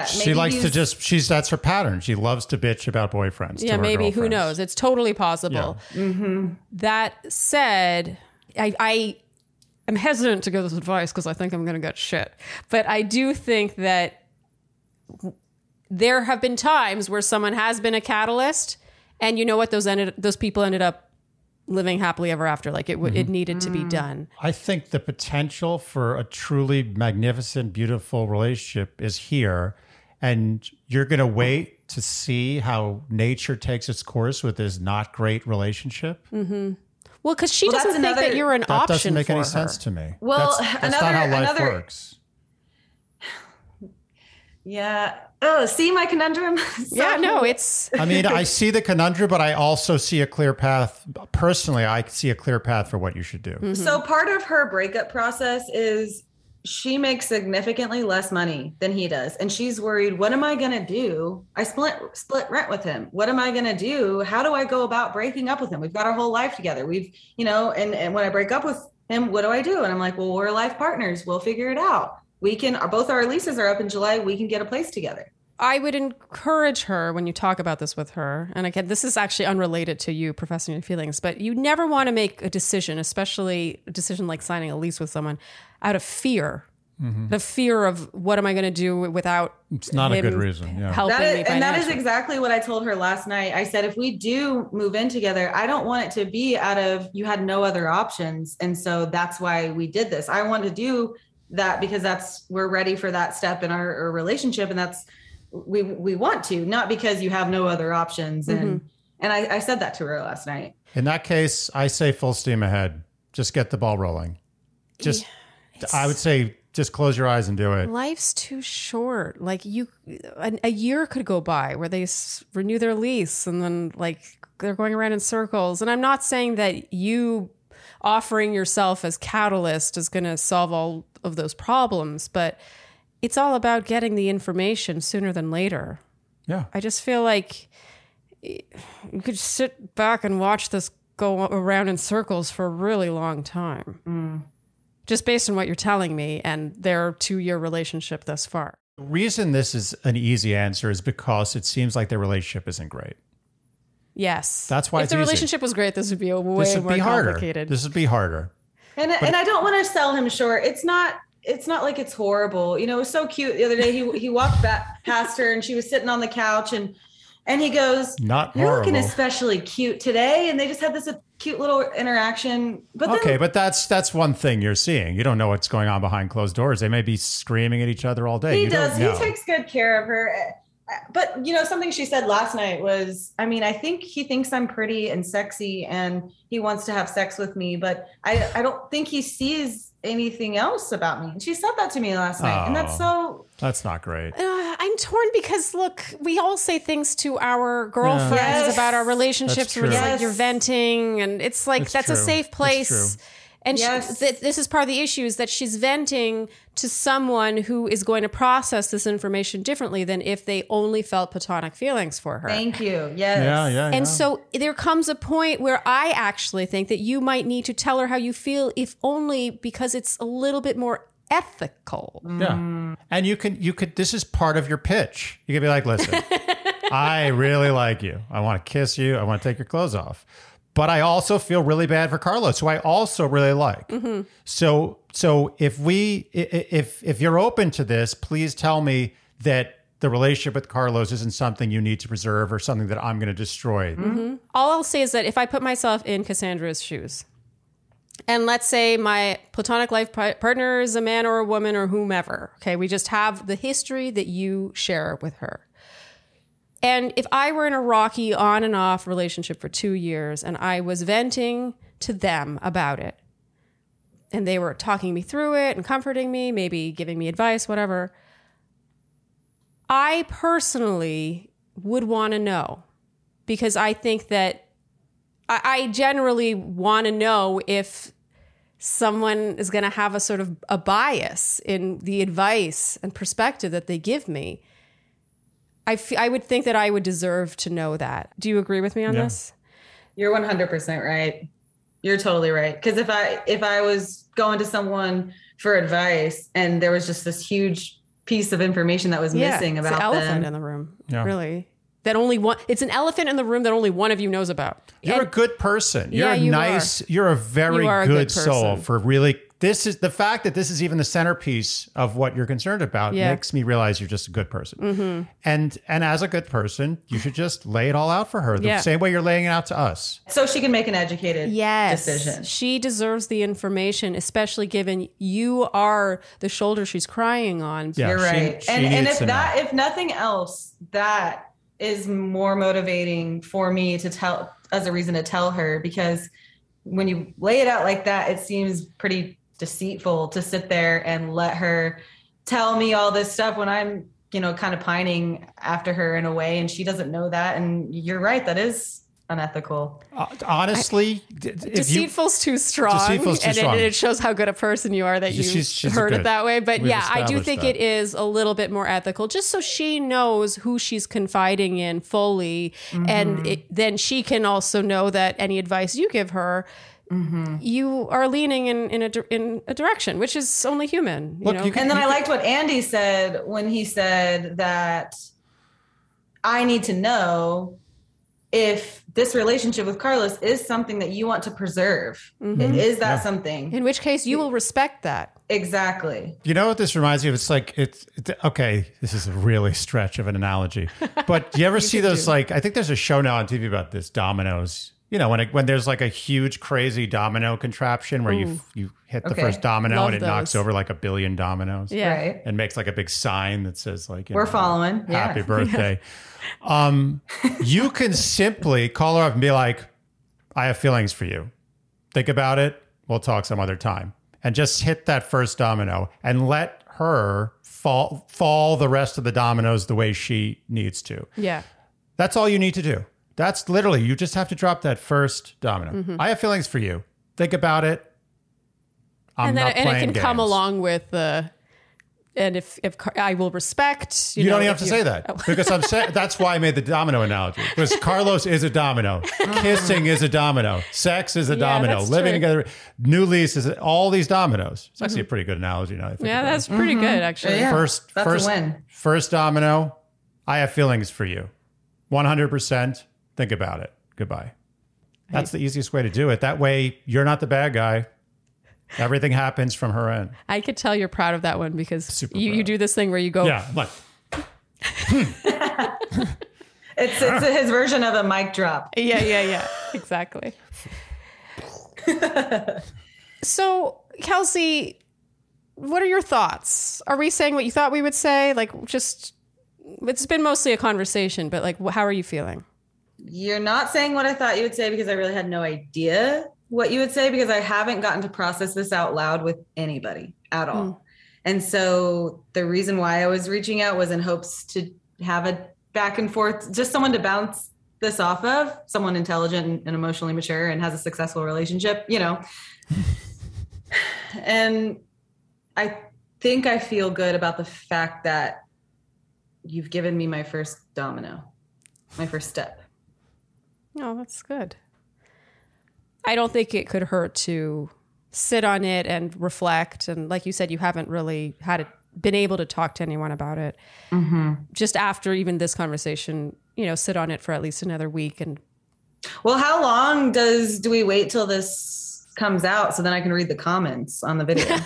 She maybe likes to just she's that's her pattern. She loves to bitch about boyfriends. Yeah, her maybe. Who knows? It's totally possible. Mm-hmm. That said, I, I am hesitant to give this advice because I think I'm going to get shit. But I do think that there have been times where someone has been a catalyst, and you know what? Those ended. Those people ended up living happily ever after. Like it, w it needed to be done. I think the potential for a truly magnificent, beautiful relationship is here. And you're going to wait to see how nature takes its course with this not great relationship. mhm Well, because she Well, doesn't think that you're an That option That doesn't make for any her. sense to me. Well, that's, that's not another- how life another- works. Yeah. Oh, see my conundrum? So- Yeah, no, it's I mean, I see the conundrum, but I also see a clear path. Personally, I see a clear path for what you should do. Mm-hmm. So part of her breakup process is she makes significantly less money than he does and she's worried what am i going to do? I split split rent with him. What am i going to do? How do i go about breaking up with him? We've got our whole life together. We've you know and and when i break up with him what do i do? And i'm like well we're life partners. We'll figure it out we can both our leases are up in july we can get a place together I would encourage her when you talk about this with her, and again, this is actually unrelated to you professing your feelings, but you never want to make a decision, especially a decision like signing a lease with someone, out of fear. Mm-hmm. The fear of what am I going to do without It's not a good reason. Yeah. helping That is, me and that is exactly what I told her last night. I said, if we do move in together, I don't want it to be out of you had no other options. And so that's why we did this. I want to do that because that's we're ready for that step in our, our relationship. And that's we we want to, not because you have no other options. And mm-hmm. and I, I said that to her last night. In that case, I say full steam ahead. Just get the ball rolling. Just, I would say, just close your eyes and do it. Life's too short. Like you, a, a year could go by where they s- renew their lease, and then like they're going around in circles. And I'm not saying that you offering yourself as catalyst is going to solve all of those problems, but it's all about getting the information sooner than later. Yeah. I just feel like eh, you could sit back and watch this go around in circles for a really long time. Mm. Just based on what you're telling me and their two year relationship thus far. The reason this is an easy answer is because it seems like their relationship isn't great. Yes. That's why If it's the easy. relationship was great, this would be a way This would more be harder. complicated. This would be harder. And and I don't want to sell him short. It's not it's not like it's horrible. You know, it was so cute the other day. He he walked back past her and she was sitting on the couch and and he goes, Not "You're looking especially cute today." And they just had this cute little interaction. But then, Okay, but that's that's one thing you're seeing. You don't know what's going on behind closed doors. They may be screaming at each other all day. he you does. Don't He takes good care of her. But you know, something she said last night was, I mean, I think he thinks I'm pretty and sexy, and he wants to have sex with me. But I, I don't think he sees anything else about me. And she said that to me last night, and that's so. That's not great. Uh, I'm torn because look, we all say things to our girlfriends Yes. about our relationships where it's true. like you're venting, and it's like That's that's, a true. safe That's place. True. And she- th- this is part of the issue is that she's venting to someone who is going to process this information differently than if they only felt platonic feelings for her. Thank you. Yes. Yeah, yeah. And yeah. so there comes a point where I actually think that you might need to tell her how you feel, if only because it's a little bit more ethical. Yeah. And you can you could this is part of your pitch. You could be like, listen, I really like you. I want to kiss you. I want to take your clothes off. But I also feel really bad for Carlos, who I also really like. Mm-hmm. So so if we if if you're open to this, please tell me that the relationship with Carlos isn't something you need to preserve or something that I'm going to destroy. All I'll say is that if I put myself in Cassandra's shoes, and let's say my platonic life partner is a man or a woman or whomever, okay, we just have the history that you share with her. And if I were in a rocky on and off relationship for two years and I was venting to them about it, and they were talking me through it and comforting me, maybe giving me advice, whatever, I personally would want to know because I think that I, I generally want to know if someone is going to have a sort of a bias in the advice and perspective that they give me. I, f- I would think that I would deserve to know that. Do you agree with me on Yeah. this? You're 100% right. You're totally right. Because if I if I was going to someone for advice and there was just this huge piece of information that was missing it's about the elephant them, in the room. Yeah. Really, that only one. It's an elephant in the room that only one of you knows about. You're And- a good person. You're Yeah, a you nice, you're a very You are a good, good soul for really this is the fact that this is even the centerpiece of what you're concerned about Yeah. Mm-hmm. makes me realize you're just a good person. And and as a good person, you should just lay it all out for her the Yeah. same way you're laying it out to us. so she can make an educated yes, decision. She deserves the information, especially given you are the shoulder she's crying on. Yeah, You're right. she and and if that know. if nothing else, that is more motivating for me to tell as a reason to tell her because when you lay it out like that, it seems pretty deceitful to sit there and let her tell me all this stuff when I'm, you know, kind of pining after her in a way and she doesn't know that. And you're right, that is unethical. Uh, honestly, d- if you Deceitful's too strong, Deceitful's too and strong. It, it shows how good a person you are that you She's- she's heard good. it that way. But We've yeah, I do think that. it is a little bit more ethical, just so she knows who she's confiding in fully, Mm-hmm. and it, then she can also know that any advice you give her. Mm-hmm. You are leaning in in a in a direction, which is only human. You Look, know? you can- And then I liked what Andy said when he said that I need to know if this relationship with Carlos is something that you want to preserve. Is that something? in which case, you will respect that. Exactly. You know what this reminds me of? It's like it's, it's okay. This is a really stretch of an analogy, but do you ever see those? Like, I think there's a show now on TV about this dominoes. You know, when it, when there's like a huge, crazy domino contraption where you you hit the Okay. first domino Love and it knocks over like a billion dominoes. Yeah. Right. and makes like a big sign that says like you We're know, following. happy Yeah. birthday. Um, you can simply call her up and be like, I have feelings for you. Think about it. We'll talk some other time. And just hit that first domino and let her fall fall the rest of the dominoes the way she needs to. Yeah. That's all you need to do. That's literally you just have to drop that first domino. Mm-hmm. I have feelings for you. Think about it. I'm and then not and it playing can come along with the and if if Car- I will respect you, You know, don't even have to you- say that because I'm saying that's why I made the domino analogy. Because Carlos is a domino, kissing is a domino, sex is a Yeah, domino, living true. together, new lease is all these dominoes. It's actually a pretty good analogy now. I think Yeah, that's it. pretty good actually. Yeah. first that's a first win. first domino. I have feelings for you, 100. percent Think about it. Goodbye. That's the easiest way to do it. That way, you're not the bad guy. Everything happens from her end. I could tell you're proud of that one because Super you, you do this thing where you go, Yeah, like It's it's his version of a mic drop. yeah, yeah, yeah, exactly. so, Kelsey, what are your thoughts? Are we saying what you thought we would say? Like, just it's been mostly a conversation, but like, wh- how are you feeling? You're not saying what I thought you would say because I really had no idea what you would say because I haven't gotten to process this out loud with anybody at all. Hmm. And so the reason why I was reaching out was in hopes to have a back and forth, just someone to bounce this off of, someone intelligent and emotionally mature and has a successful relationship, you know. and I think I feel good about the fact that you've given me my first domino, my first step. Oh, that's good. I don't think it could hurt to sit on it and reflect. And like you said, you haven't really had it, been able to talk to anyone about it. Mm-hmm. Just after even this conversation, you know, sit on it for at least another week. And Well, how long does do we wait till this comes out so then I can read the comments on the video?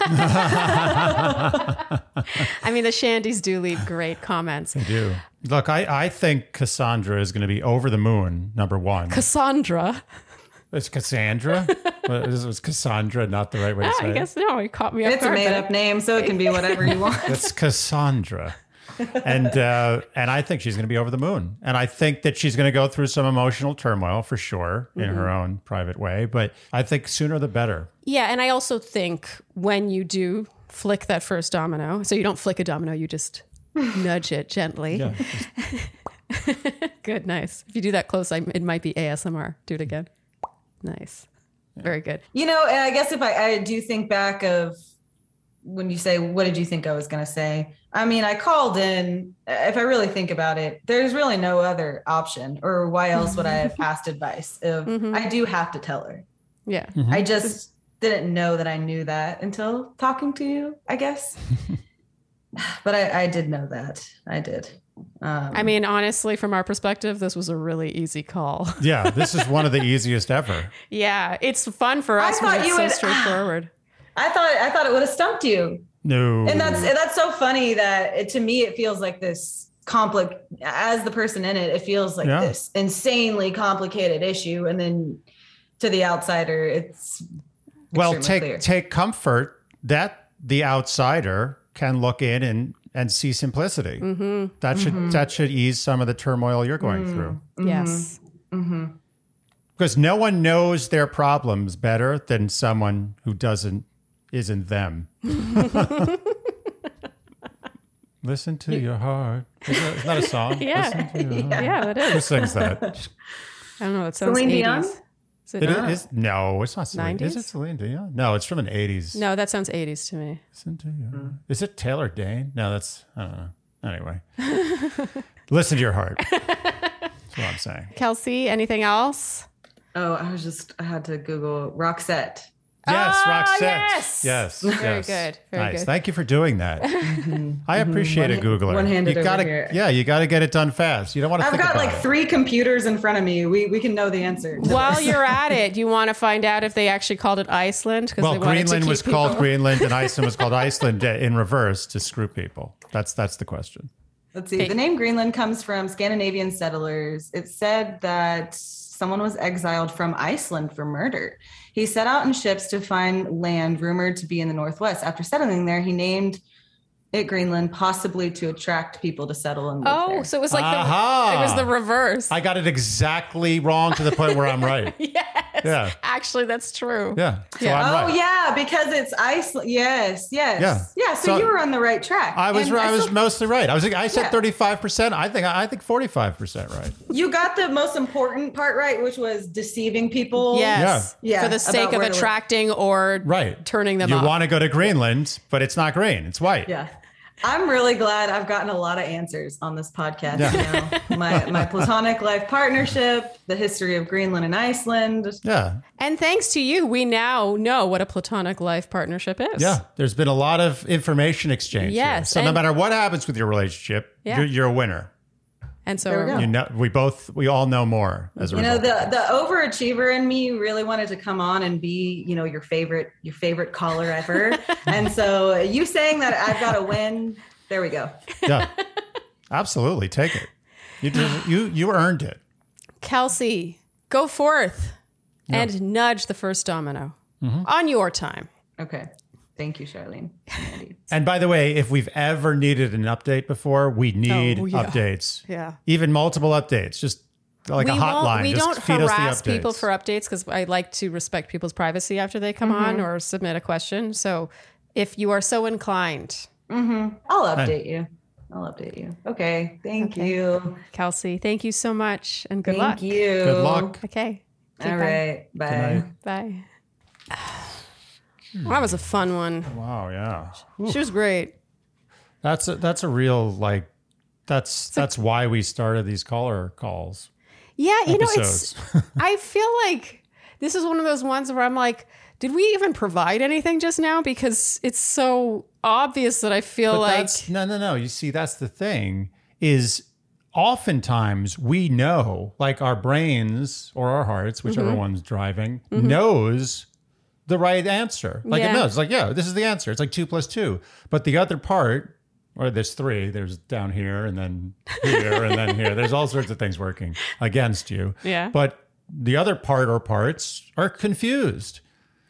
I mean, the Shandies do leave great comments. They do. Look, I, I think Cassandra is going to be over the moon, number one. Cassandra. It's Cassandra? What, is was Cassandra not the right way to say I it? guess no, you caught me off it's a made up name, so it can be whatever you want. It's Cassandra. and uh, and I think she's going to be over the moon. And I think that she's going to go through some emotional turmoil for sure in her own private way. But I think sooner the better. Yeah, and I also think when you do flick that first domino, so you don't flick a domino, you just nudge it gently. Yeah. Good, nice. If you do that close, I, it might be ASMR. Do it again. Nice. Very good. You know, and I guess if I, I do think back of when you say, what did you think I was going to say? I mean, I called in. If I really think about it, there's really no other option, or why else would I have asked advice? If mm-hmm. I do have to tell her, Yeah. Mm-hmm. I just didn't know that I knew that until talking to you, I guess. but I, I did know that. I did. Um, I mean, honestly, from our perspective, this was a really easy call. Yeah, this is one of the easiest ever. yeah, it's fun for us. I us thought when it's you so would- straightforward. I thought I thought it would have stumped you. No. and that's that's so funny that it, to me it feels like this complex as the person in it it feels like Yeah. this insanely complicated issue and then to the outsider it's well, take clear. take comfort that the outsider can look in and and see simplicity. Mm-hmm. That should that should ease some of the turmoil you're going Mm. through. Yes. Because no one knows their problems better than someone who doesn't isn't them. Listen to your heart. Is that, is that a song? Yeah. Listen to your heart. Yeah, that Who is. sings that? I don't know. It sounds Celine 80s. Dion? Is it It not? is no, it's not Celine. Is it Celine Dion? No, it's from an eighties. No, that sounds 80s to me. Hmm. Is it Taylor Dayne? No, that's I don't know. Anyway, listen to your heart. That's what I'm saying. Kelsey, anything else? Oh, I was just I had to Google Roxette. Yes, Ah, Roxette. yes. Yes. Very yes. good, very nice. good. Thank you for doing that. Mm-hmm. I mm-hmm. appreciate it, One- Googler. one-handed you over gotta, here. Yeah, you got to get it done fast. You don't want to I've think got about like it. three computers in front of me. We we can know the answer. While this. you're at it, you want to find out if they actually called it Iceland? Because Well, they wanted to Greenland keep was called Greenland, and Iceland was called Iceland eh, in reverse to screw people. That's that's the question. Let's see. Okay. The name Greenland comes from Scandinavian settlers. It said that someone was exiled from Iceland for murder. He set out in ships to find land rumored to be in the northwest. After settling there, he named it Greenland, possibly to attract people to settle and live Oh, there. so it was like Aha. the it was the reverse. I got it exactly wrong to the point where I'm right. yes. Yeah. Actually, that's true. Yeah. So Yeah. I'm Oh yeah, because it's Iceland. Yes, yes, Yeah. yeah. So, So- you were on the right track. I was And I was still- mostly right. I was I said Yeah. 35 percent. I think I think 45 percent right. you got the most important part right, which was deceiving people. Yes. Yeah. For the sake about of where to live. attracting or Right. turning them You off. want to go to Greenland, but it's not green. It's white. Yeah. I'm really glad I've gotten a lot of answers on this podcast. Yeah. You know, my my platonic life partnership, the history of Greenland and Iceland. Yeah. and thanks to you, we now know what a platonic life partnership is. Yeah. There's been a lot of information exchange. here. Yes, So no matter what happens with your relationship, Yeah. you're, you're a winner. And so we are You know, we both we all know more as a You know, the the overachiever in me really wanted to come on and be, you know, your favorite your favorite caller ever. and so you saying that I've got to win, there we go. yeah. Absolutely. Take it. You just, you you earned it. Kelsey, go forth and nudge the first domino Mm-hmm. on your time. Okay. Thank you, Sharleen. and by the way, if we've ever needed an update before, we need Oh, yeah. updates. Yeah. Even multiple updates. Just like we a hotline. Won't, we Just don't feed us the harass people for updates because I like to respect people's privacy after they come on Mm-hmm. or submit a question. So if you are so inclined, I'll update you. I'll update you. Okay. Thank Okay. you. Kelsey, thank you so much and good Thank luck. you. Good luck. Okay. Okay, All bye. right. Bye. night. Bye. That was a fun one. Wow, yeah. She was great. That's a, that's a real like that's that's why we started these caller calls. Yeah, you know, it's. I feel like this is one of those ones where I'm like, did we even provide anything just now? Because it's so obvious that I feel But like. no no no. You see, that's the thing is oftentimes we know, like our brains or our hearts, whichever Mm-hmm. one's driving, knows the right answer. Like Yeah. it knows, like, yeah, this is the answer. It's like two plus two. But the other part, or there's three, there's down here and then here and then here. There's all sorts of things working against you. Yeah. But the other part or parts are confused.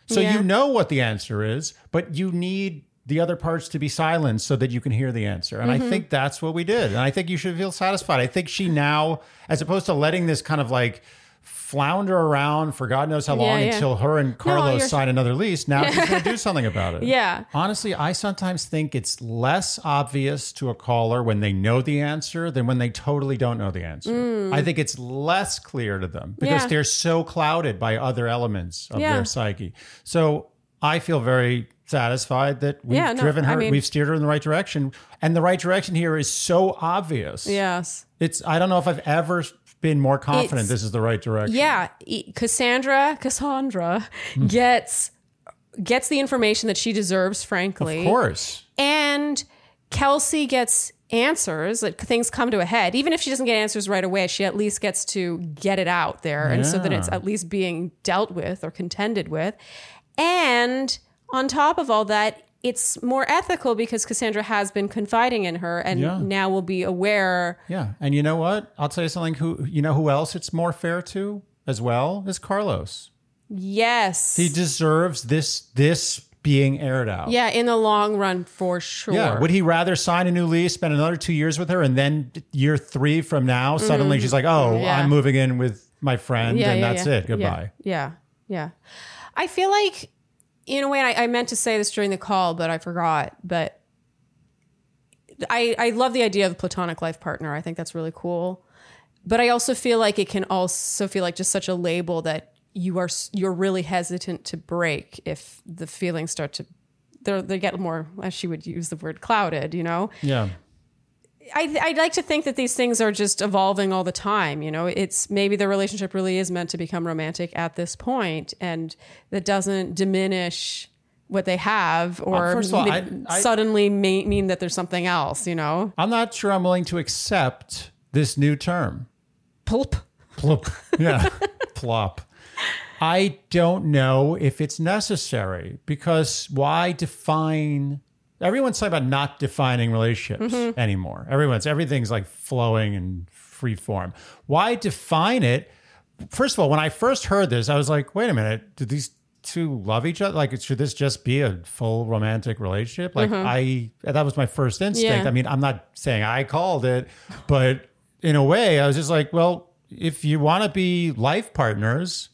So Yeah. you know what the answer is, but you need the other parts to be silenced so that you can hear the answer. And Mm-hmm. I think that's what we did. And I think you should feel satisfied. I think she now, as opposed to letting this kind of like flounder around for God knows how long Yeah, until her and Carlos you're- sign another lease, now she's going to do something about it. Yeah. Honestly, I sometimes think it's less obvious to a caller when they know the answer than when they totally don't know the answer. I think it's less clear to them because Mm. Yeah. they're so clouded by other elements of their psyche. So I feel very satisfied that we've no, driven her, I mean- we've steered her in the right direction. And the right direction here is so obvious. yes. It's I don't know if I've ever been more confident It's- this is the right direction. Yeah, Cassandra, Cassandra gets gets the information that she deserves, frankly. Of course. And Kelsey gets answers, like things come to a head. Even if she doesn't get answers right away, she at least gets to get it out there. And so that it's at least being dealt with or contended with. And on top of all that, it's more ethical because Cassandra has been confiding in her and Yeah. now will be aware. Yeah. And you know what? I'll tell you something who you know who else it's more fair to as well is Carlos. Yes. He deserves this this being aired out. yeah, in the long run, for sure. Yeah. Would he rather sign a new lease, spend another two years with her, and then year three from now, suddenly mm. she's like, "Oh. Yeah. I'm moving in with my friend, and that's yeah. it. Goodbye." Yeah, yeah. I feel like, in a way, I, I meant to say this during the call, but I forgot. But I, I love the idea of the platonic life partner. I think that's really cool. but I also feel like it can also feel like just such a label that you are you're really hesitant to break if the feelings start to they they get more as she would use the word clouded, you know. Yeah. I, I'd like to think that these things are just evolving all the time. You know, it's maybe the relationship really is meant to become romantic at this point, and that doesn't diminish what they have uh, or first of all, ma- I- I- suddenly may mean that there's something else. You know, I'm not sure I'm willing to accept this new term. pulp. Plop. Yeah. Plop. I don't know if it's necessary because why define everyone's talking about not defining relationships mm-hmm. anymore. Everyone's everything's like flowing and free form. Why define it? First of all, when I first heard this, I was like, wait a minute, do these two love each other? Like should this just be a full romantic relationship? Like mm-hmm. I that was my first instinct. Yeah. I mean, I'm not saying I called it, but in a way, I was just like, well, if you want to be life partners,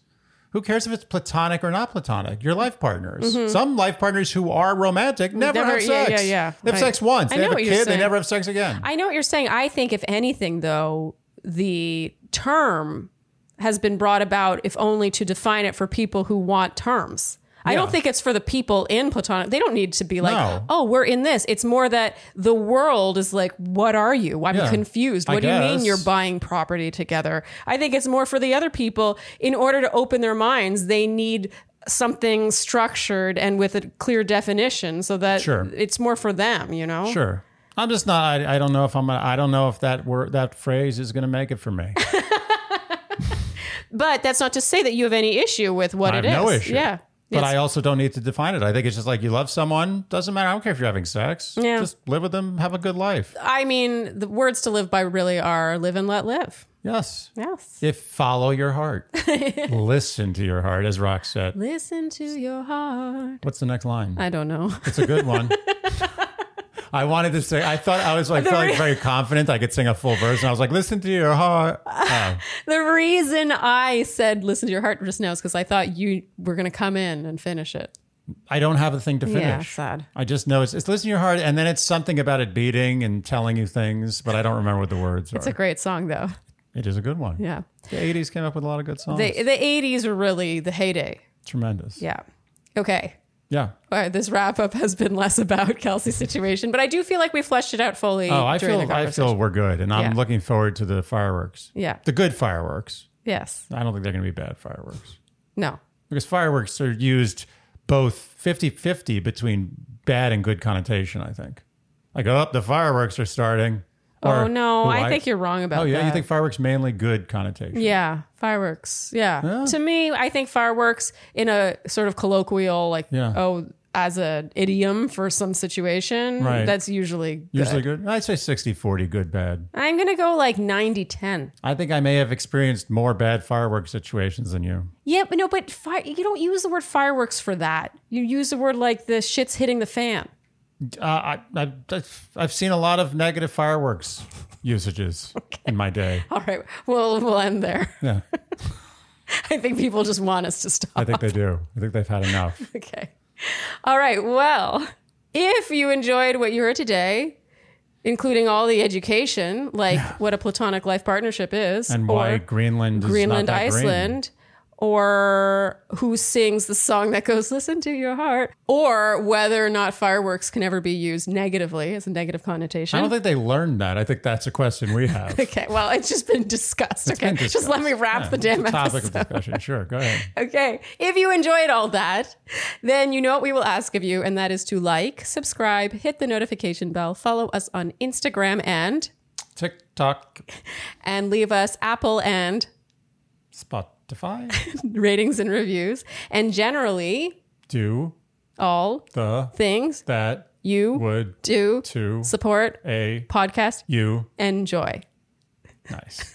who cares if it's platonic or not platonic? You're life partners. Some life partners who are romantic never, Mm-hmm. Never- have sex. yeah, yeah. They have I- sex once. I They have a kid. They never have sex again. I know what you're saying. I think, if anything, though, the term has been brought about, if only to define it for people who want terms. I don't think it's for the people in Platonic. They don't need to be like, No. oh, we're in this. It's more that the world is like, what are you? I'm Yeah. confused. I What do you mean guess. you're buying property together? I think it's more for the other people. In order to open their minds, they need something structured and with a clear definition so that Sure. it's more for them, you know? Sure. I'm just not. I, I don't know if I'm. Gonna, I don't know if that word, that phrase, is going to make it for me. But that's not to say that you have any issue with what I it have is. no issue. Yeah. But It's- I also don't need to define it. I think it's just like you love someone. Doesn't matter. I don't care if you're having sex. Yeah. Just live with them. Have a good life. I mean, the words to live by really are live and let live. Yes. Yes. If follow your heart, listen to your heart, as Roxette. Listen to your heart. What's the next line? I don't know. It's a good one. I wanted to say. I thought I was like feeling very confident. I could sing a full verse, and I was like, "Listen to your heart." Oh, the reason I said listen to your heart just now is because I thought you were going to come in and finish it. I don't have a thing to finish. Yeah, sad. I just know it's, it's listen to your heart, and then it's something about it beating and telling you things, but I don't remember what the words It's are. It's a great song, though. it is a good one. Yeah. The '80s came up with a lot of good songs. The, the 80s were really the heyday. Tremendous. Yeah. Okay. Yeah. All right, this wrap up has been less about Kelsey's situation, but I do feel like we fleshed it out fully. Oh, I feel I feel we're good, and I'm Yeah. looking forward to the fireworks. Yeah. The good fireworks. Yes. I don't think they're going to be bad fireworks No. because fireworks are used both 50-50 between bad and good connotation. I think. Like, oh, the fireworks are starting. Oh no, "Oh, I, think you're wrong about Oh yeah, that. you think fireworks mainly good connotation? Yeah, fireworks. Yeah. Yeah. To me, I think fireworks in a sort of colloquial, like, Yeah. oh, as an idiom for some situation, Right. that's usually good. Usually good. I'd say 60-40, good bad. I'm going to go like 90 10. I think I may have experienced more bad fireworks situations than you. Yeah, but no, but fire, you don't use the word fireworks for that. You use the word like the shit's hitting the fan. Uh, I, I, I've- I've seen a lot of negative fireworks usages in my day. All right, well, we'll end there. Yeah, I think people just want us to stop. I think they do. I think they've had enough. Okay. All right. Well, if you enjoyed what you heard today, including all the education, like what a platonic life partnership is, And why Greenland is Greenland, that green. Or who sings the song that goes "Listen to Your Heart," or whether or not fireworks can ever be used negatively as a negative connotation. I don't think they learned that. I think that's a question we have. Okay, well, it's just been discussed. It's okay, been just let me wrap Yeah, the damn it's a topic episode. of discussion. Sure, go ahead. Okay. If you enjoyed all that, then you know what we will ask of you, and that is to like, subscribe, hit the notification bell, follow us on Instagram, and TikTok, and leave us Apple and Spotify ratings and reviews and generally do all the things that you would do to support a podcast you enjoy. Nice.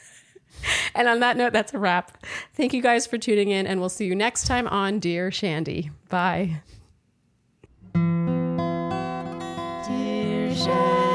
and on that note, that's a wrap. Thank you guys for tuning in, and we'll see you next time on Dear Shandy. Bye. Dear Shandy.